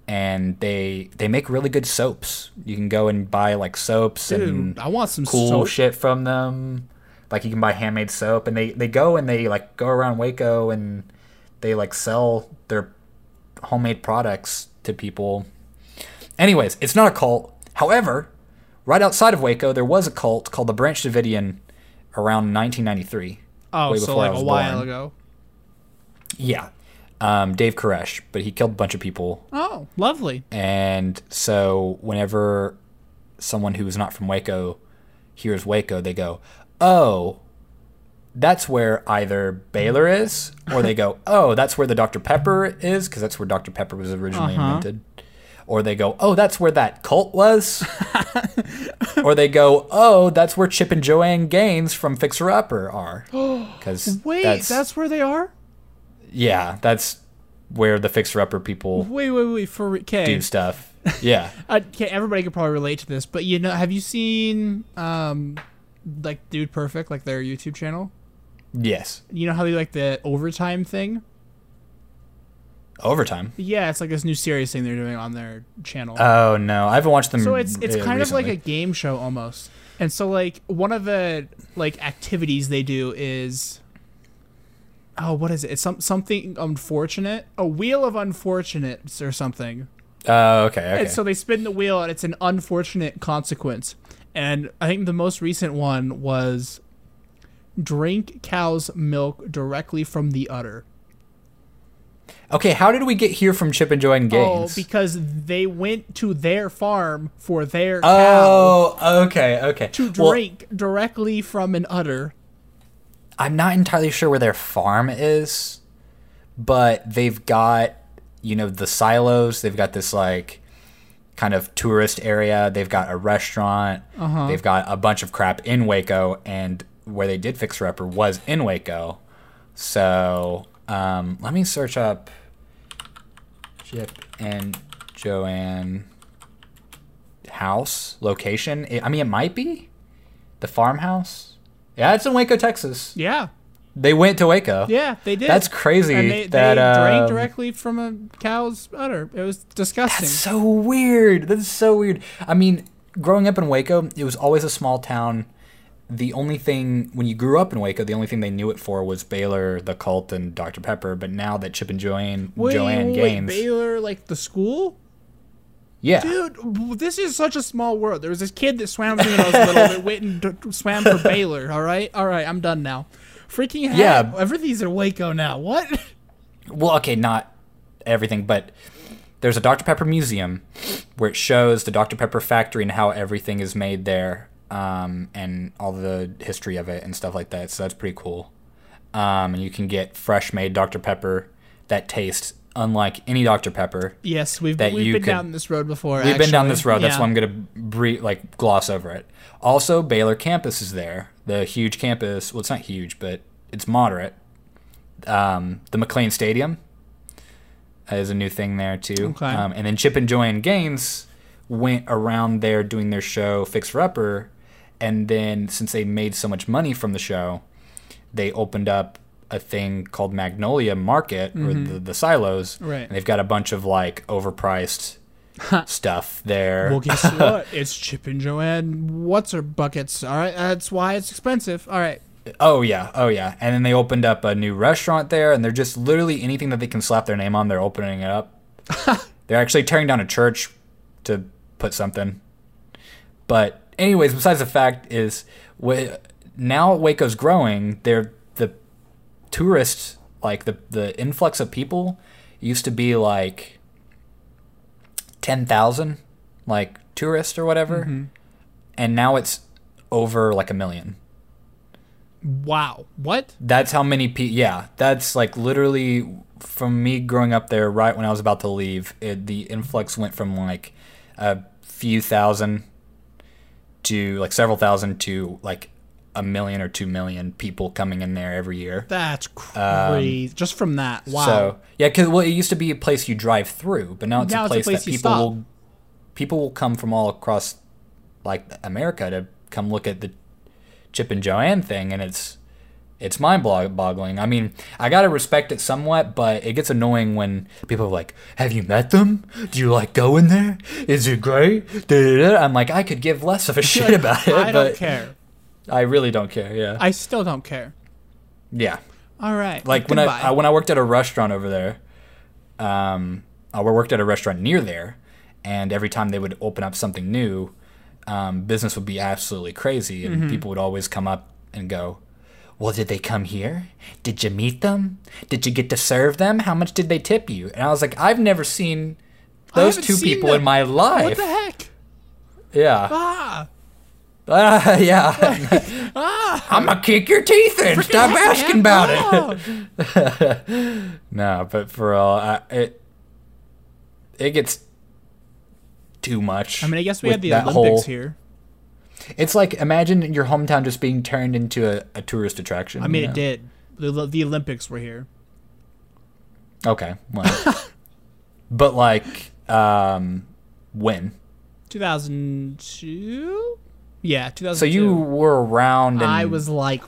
and they they make really good soaps. You can go and buy like soaps and I want some cool soap. shit from them. Like you can buy handmade soap, and they they go and they like go around Waco and they like sell their homemade products to people. Anyways, it's not a cult. However, right outside of Waco, there was a cult called the Branch Davidian around 1993. Oh, so like a while born. ago. Yeah, um, Dave Koresh, but he killed a bunch of people Oh, lovely. And so whenever someone who is not from Waco hears Waco, they go, "Oh, that's where either Baylor is," or they go, "Oh, that's where the Dr Pepper is," because that's where Dr Pepper was originally Uh-huh. invented. Or they go, "Oh, that's where that cult was," or they go, "Oh, that's where Chip and Joanne Gaines from Fixer Upper are," because Wait, that's, that's, where they are? yeah, that's where the Fixer Upper people Wait, wait, wait. For okay, do stuff. Yeah. Okay, everybody could probably relate to this, but you know, have you seen um, like Dude Perfect, like their YouTube channel? Yes. You know how they like the overtime thing? Overtime. Yeah, it's like this new series thing they're doing on their channel. Oh no, I haven't watched them. so it's it's uh, kind of like a game show almost. And so like one of the like activities they do is oh what is it? It's some something unfortunate, a wheel of unfortunates or something. Oh, okay, okay. And so they spin the wheel, and it's an unfortunate consequence. And I think the most recent one was drink cow's milk directly from the udder. okay, how did we get here from Chip and Joanne Gaines? Oh, because they went to their farm for their cow Oh, okay, okay. to Well, drink directly from an udder. I'm not entirely sure where their farm is, but they've got you know the silos. They've got this like kind of tourist area. They've got a restaurant. Uh-huh. They've got a bunch of crap in Waco, and where they did Fixer Upper was in Waco. So um, let me search up Chip and Joanne house location. I I mean, it might be the farmhouse. Yeah, it's in Waco, Texas. Yeah, They went to Waco. yeah, they did. That's crazy And they, that, they drank um, directly from a cow's udder. It was disgusting. That's so weird. That's so weird. I mean, growing up in Waco, it was always a small town. The only thing when you grew up in Waco, the only thing they knew it for was Baylor, the cult, and Dr Pepper. But now that Chip and Joanne, wait, Joanne wait, Gaines, Baylor, like the school? yeah, Dude, this is such a small world. There was this kid that swam when I was little that went and d- swam for Baylor. All right, all right, I'm done now. Freaking heck, Yeah. everything's in Waco now. What? well, okay, not everything, but there's a Dr. Pepper museum where it shows the Dr. Pepper factory and how everything is made there, um, and all the history of it and stuff like that. So that's pretty cool. Um, and you can get fresh made Dr. Pepper that tastes unlike any Dr. Pepper. Yes, we've That we've you been could- down this road before. We've been down this road. That's Yeah. why I'm gonna bre- like gloss over it. Also, Baylor campus is there. The huge campus. Well, it's not huge, but it's moderate. Um, the McLane Stadium is a new thing there too. Okay. Um, and then Chip and Joanne Gaines went around there doing their show Fixer Upper, and then since they made so much money from the show, they opened up a thing called Magnolia Market or the, the silos. Mm-hmm. Right. And they've got a bunch of like overpriced stuff there. Well, guess what? It's Chip and Joanne. What's her buckets? All right, that's why it's expensive. All right. Oh yeah, oh yeah. And then they opened up a new restaurant there, and they're just literally anything that they can slap their name on, they're opening it up. they're actually tearing down a church to put something. But anyways, besides the fact is, now Waco's growing. They're the tourists, like the the influx of people, used to be like ten thousand, like tourists or whatever, mm-hmm. and now it's over like a million. Wow. What? That's how many people. Yeah, that's like literally from me growing up there. Right when I was about to leave, it, the influx went from like a few thousand to like several thousand to like a million or two million people coming in there every year. That's crazy. Just from that. Wow. Um, So yeah, because well, it used to be a place you drive through, but now it's, Now a, it's a place place that people will people will come from all across like America to come look at the Chip and Joanne thing, and it's it's mind boggling. I mean, I gotta respect it somewhat, but it gets annoying when people are like, "Have you met them? Do you like going there? Is it great?" Da-da-da. I'm like, I could give less of a shit about it, I don't care. I really don't care. Yeah, I still don't care. yeah. All right. like when. I, I when I worked at a restaurant over there, um, I worked at a restaurant near there, and every time they would open up something new, um, business would be absolutely crazy, and Mm-hmm. people would always come up and go, "Well, did they come here? Did you meet them? Did you get to serve them? How much did they tip you?" And I was like, "I've never seen those two seen people them. in my life." What the heck? Yeah, Ah. Ah, yeah. ah. I'm gonna kick your teeth in. Stop asking about it. No, but for all I, it, it gets too much. I mean, I guess we had the Olympics whole- here. It's like imagine your hometown just being turned into a, a tourist attraction. I mean, it know? did. The, the Olympics were here. Okay, well, but like, um, when? 2002? Yeah, 2002. So you were around. And I was like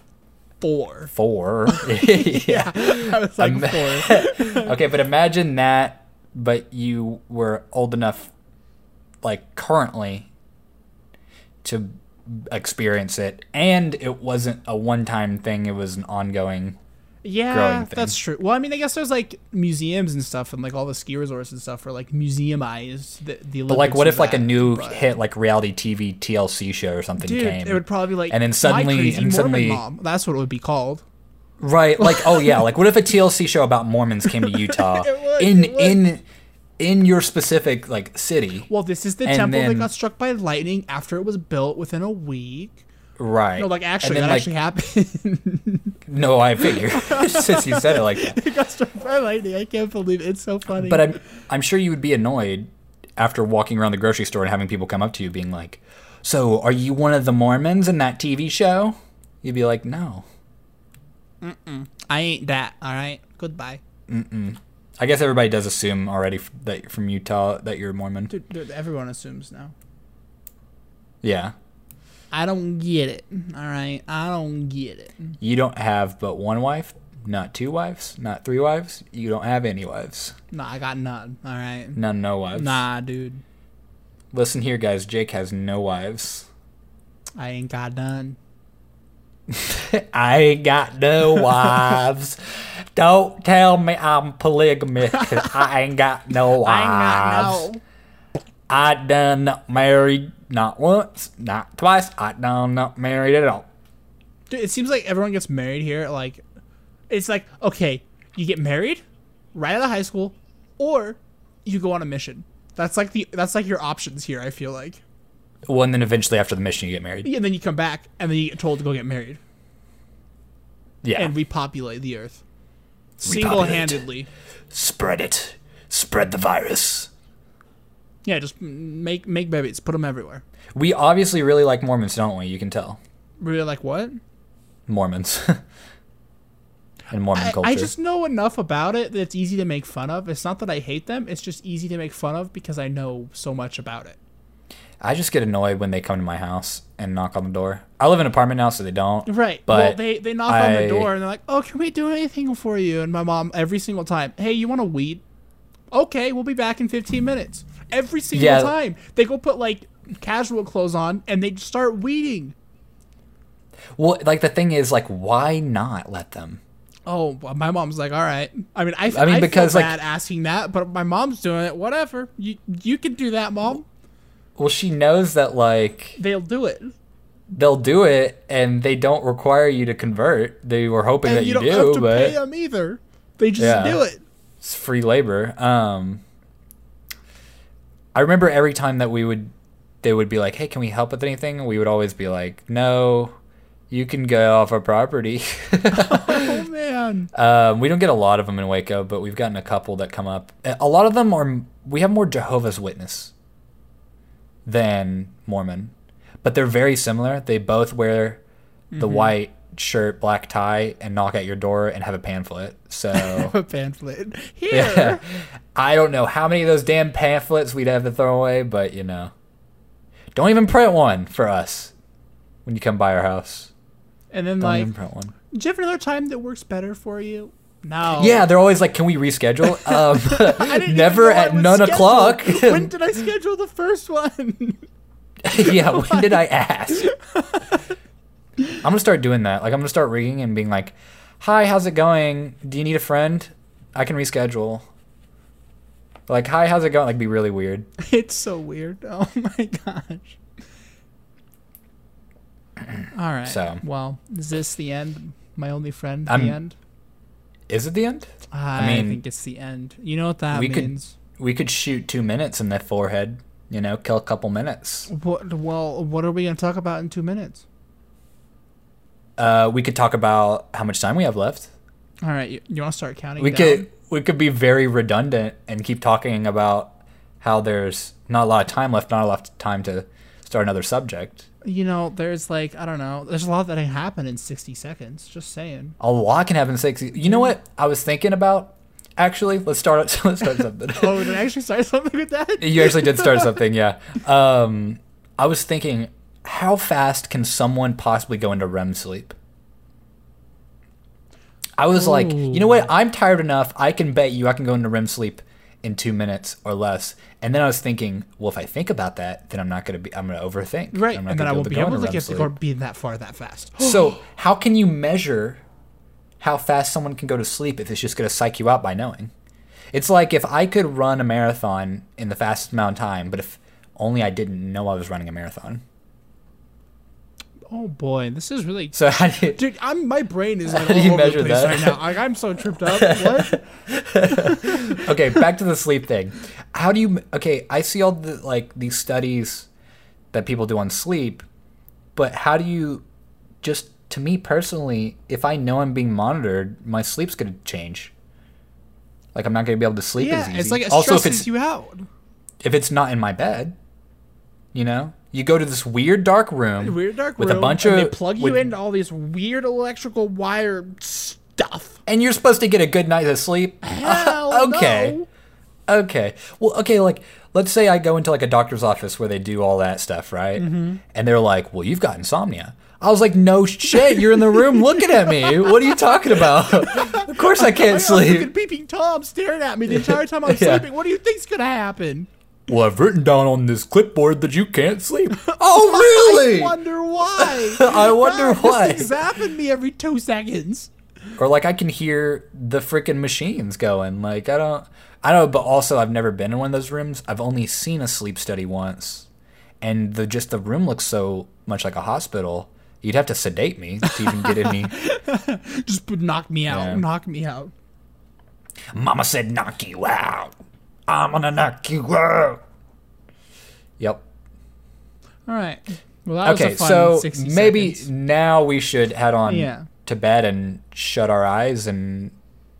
four. four. yeah. I was like Ima- four. okay, but imagine that, but you were old enough, like currently, to experience it, and it wasn't a one-time thing; it was an ongoing. Yeah, growing thing. that's true. Well, I mean, I guess there's like museums and stuff, and like all the ski resorts and stuff are like museumized. The, the But like, what if like a new but- hit, like reality TV TLC show or something Dude, came? it would probably like And then suddenly- and suddenly- Mom. That's what it would be called. Right, like oh yeah, like what if a TLC show about Mormons came to Utah would, in in in your specific like city? Well, this is the temple then- that got struck by lightning after it was built within a week. Right. No, like actually, And that like, actually happened. No, I figure since you said it like that. it got struck by lightning. I can't believe it. it's so funny. But I'm I'm sure you would be annoyed after walking around the grocery store and having people come up to you being like, "So, are you one of the Mormons in that TV show?" You'd be like, "No." Mm-mm. I ain't that. All right. Goodbye. I guess everybody does assume already that you're from Utah that you're Mormon. Dude, dude, everyone assumes now. Yeah. I don't get it. All right. I don't get it. You don't have but one wife, not two wives, not three wives. You don't have any wives. Nah, I got none. All right. None, no wives. Nah, dude. Listen here, guys. Jake has no wives. I ain't got none. I ain't got no wives. Don't tell me I'm polygamous 'cause I ain't got no wives. I ain't got no. I done not married not once, not twice. I done not married at all. Dude, it seems like everyone gets married here. Like, it's like okay, you get married right out of high school, or you go on a mission. That's like the that's like your options here. I feel like, Well, and then eventually after the mission, you get married. Yeah, and then you come back, and then you get told to go get married, Yeah. and repopulate the earth single handedly. Spread it. Spread the virus. Yeah, just make make babies, put them everywhere. We obviously really like Mormons, don't we? You can tell. Really, like what? Mormons. and Mormon I, culture. I just know enough about it that it's easy to make fun of. It's not that I hate them; it's just easy to make fun of because I know so much about it. I just get annoyed when they come to my house and knock on the door. I live in an apartment now, so they don't. Right. But well, they they knock on the door and they're like, "Oh, can we do anything for you?" And my mom every single time, "Hey, you want a weed? Okay, we'll be back in 15 minutes." Every single Yeah. time they go put like casual clothes on and they just start weeding. Well, like the thing is, like, why not let them? Oh, well, my mom's like, "All right." I mean, I, I mean, I because, feel like- bad asking that, but my mom's doing it. Whatever. You you can do that, mom. Well, she knows that like They'll do it. they'll do it, and they don't require you to convert. They were hoping And that you you, don't do, have to but pay them either. They just Yeah. do it. it's free labor. Um, I remember every time that we would, they would be like, "Hey, can we help with anything?" We would always be like, "No, you can go off our property." Oh man. Um, we don't get a lot of them in Waco, but we've gotten a couple that come up. A lot of them are. We have more Jehovah's Witness than Mormon, but they're very similar. They both wear the mm-hmm. white shirt, black tie, and knock at your door and have a pamphlet. So A pamphlet. Here. yeah. I don't know how many of those damn pamphlets we'd have to throw away, but you know. Don't even print one for us when you come by our house. And then Don't like, print one. do you have another time that works better for you? No. Yeah, they're always like, "Can we reschedule?" Um, never even know I at none scheduled. o'clock. when did I schedule the first one? yeah, when did I ask? I'm gonna start doing that. Like, I'm gonna start ringing and being like, "Hi, how's it going? Do you need a friend? I can reschedule." Like, "Hi, how's it going?" Like, be really weird. it's so weird. Oh my gosh. All right. So. well, is this the end? My only friend. The I'm- end. Is it the end? I, mean, think it's the end. You know what that we could- We could shoot two minutes in the forehead. You know, kill a couple minutes. What? Well, what are we gonna talk about in two minutes? Uh, we could talk about how much time we have left. All right. You, you want to start counting? We down? could we could be very redundant and keep talking about how there's not a lot of time left, not a lot of time to start another subject. You know, there's like I don't know. There's a lot that can happen in 60 seconds. Just saying. A lot can happen in sixty. You know what I was thinking about? Actually, let's start. Up let's start something. Oh, did I actually start something with that? you actually did start something, yeah. Um, I was thinking, how fast can someone possibly go into REM sleep? I was like, you know what? I'm tired enough. I can bet you I can go into REM sleep in two minutes or less. And then I was thinking, well, if I think about that, then I'm not gonna be. I'm gonna overthink. Right, I'm not and then I won't be able to get to sleep. be that far that fast. So how can you measure how fast someone can go to sleep if it's just going to psych you out by knowing? It's like if I could run a marathon in the fastest amount of time, but if only I didn't know I was running a marathon. Oh boy, this is really. So how do you, Dude, I'm my brain is like How do all you over measure the place that? right now. Like I'm so tripped up. What? okay, back to the sleep thing. How do you okay, I see all the like these studies that people do on sleep, but how do you just to me personally, if I know I'm being monitored, my sleep's going to change. Like I'm not going to be able to sleep yeah, as easy. it's like it also if stresses it's you out. if it's not in my bed, you know, you go to this weird dark room, Weird dark with room. a bunch and of they plug you with- into all these weird electrical wire stuff. and you're supposed to get a good night of sleep. Hell okay, no. okay. Well, okay. Like, let's say I go into like a doctor's office where they do all that stuff, right? Mm-hmm. And they're like, "Well, you've got insomnia." I was like, "No shit, you're in the room looking at me. What are you talking about? of course I can't sleep. I sleep." peeping Tom staring at me the entire time I'm Yeah. sleeping. What do you think's gonna happen? Well, I've written down on this clipboard that you can't sleep. oh, really? I wonder why. I wonder God, why. This thing's zapping me every two seconds. or like I can hear the freaking machines going. Like I don't, I don't. But also, I've never been in one of those rooms. I've only seen a sleep study once, and the just the room looks so much like a hospital. You'd have to sedate me to even get any. Just p- knock me out. Yeah. Knock me out. Mama said, "Knock you out." I'm gonna knock you out. Yep. All right. Well, that was Okay, a fun so 60 maybe seconds. now we should head on Yeah. to bed and shut our eyes and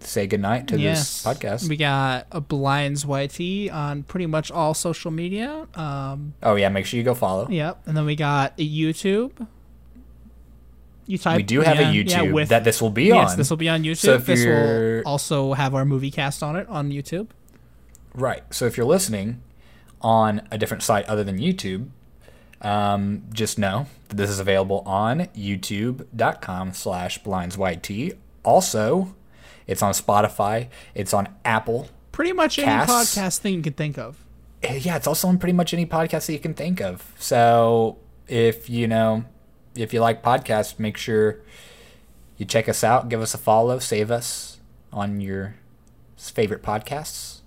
say goodnight to yes. this podcast. We got a Blinds YT on pretty much all social media. Um, oh yeah, make sure you go follow. yep. And then we got a YouTube. You type. we do have yeah, a yeah, YouTube with, that this will be Yes, on. this will be on YouTube. So if this will also have our movie cast on it on YouTube. Right. So if you're listening on a different site other than YouTube, um, just know that this is available on youtube.com slash blindsyt. Also, it's on Spotify. It's on Apple. Pretty much any podcast thing you can think of. Eh, Yeah, it's also on pretty much any podcast that you can think of. So if you know, if you like podcasts, make sure you check us out, give us a follow, save us on your favorite podcasts.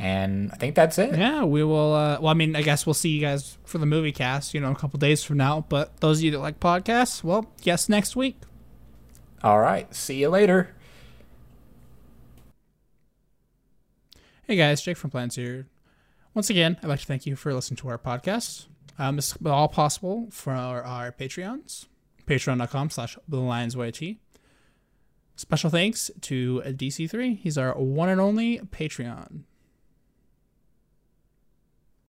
And I think that's it. Yeah, we will. Uh, well, I mean, I guess we'll see you guys for the movie cast, you know, a couple days from now. But those of you that like podcasts, well, guess next week. All right. See you later. Hey guys, Jake from Blinds here. Once again, I'd like to thank you for listening to our podcast. Um, is all possible for our, our Patreons. Patreon.com slash The Lions YT. Special thanks to DC3. He's our one and only Patreon.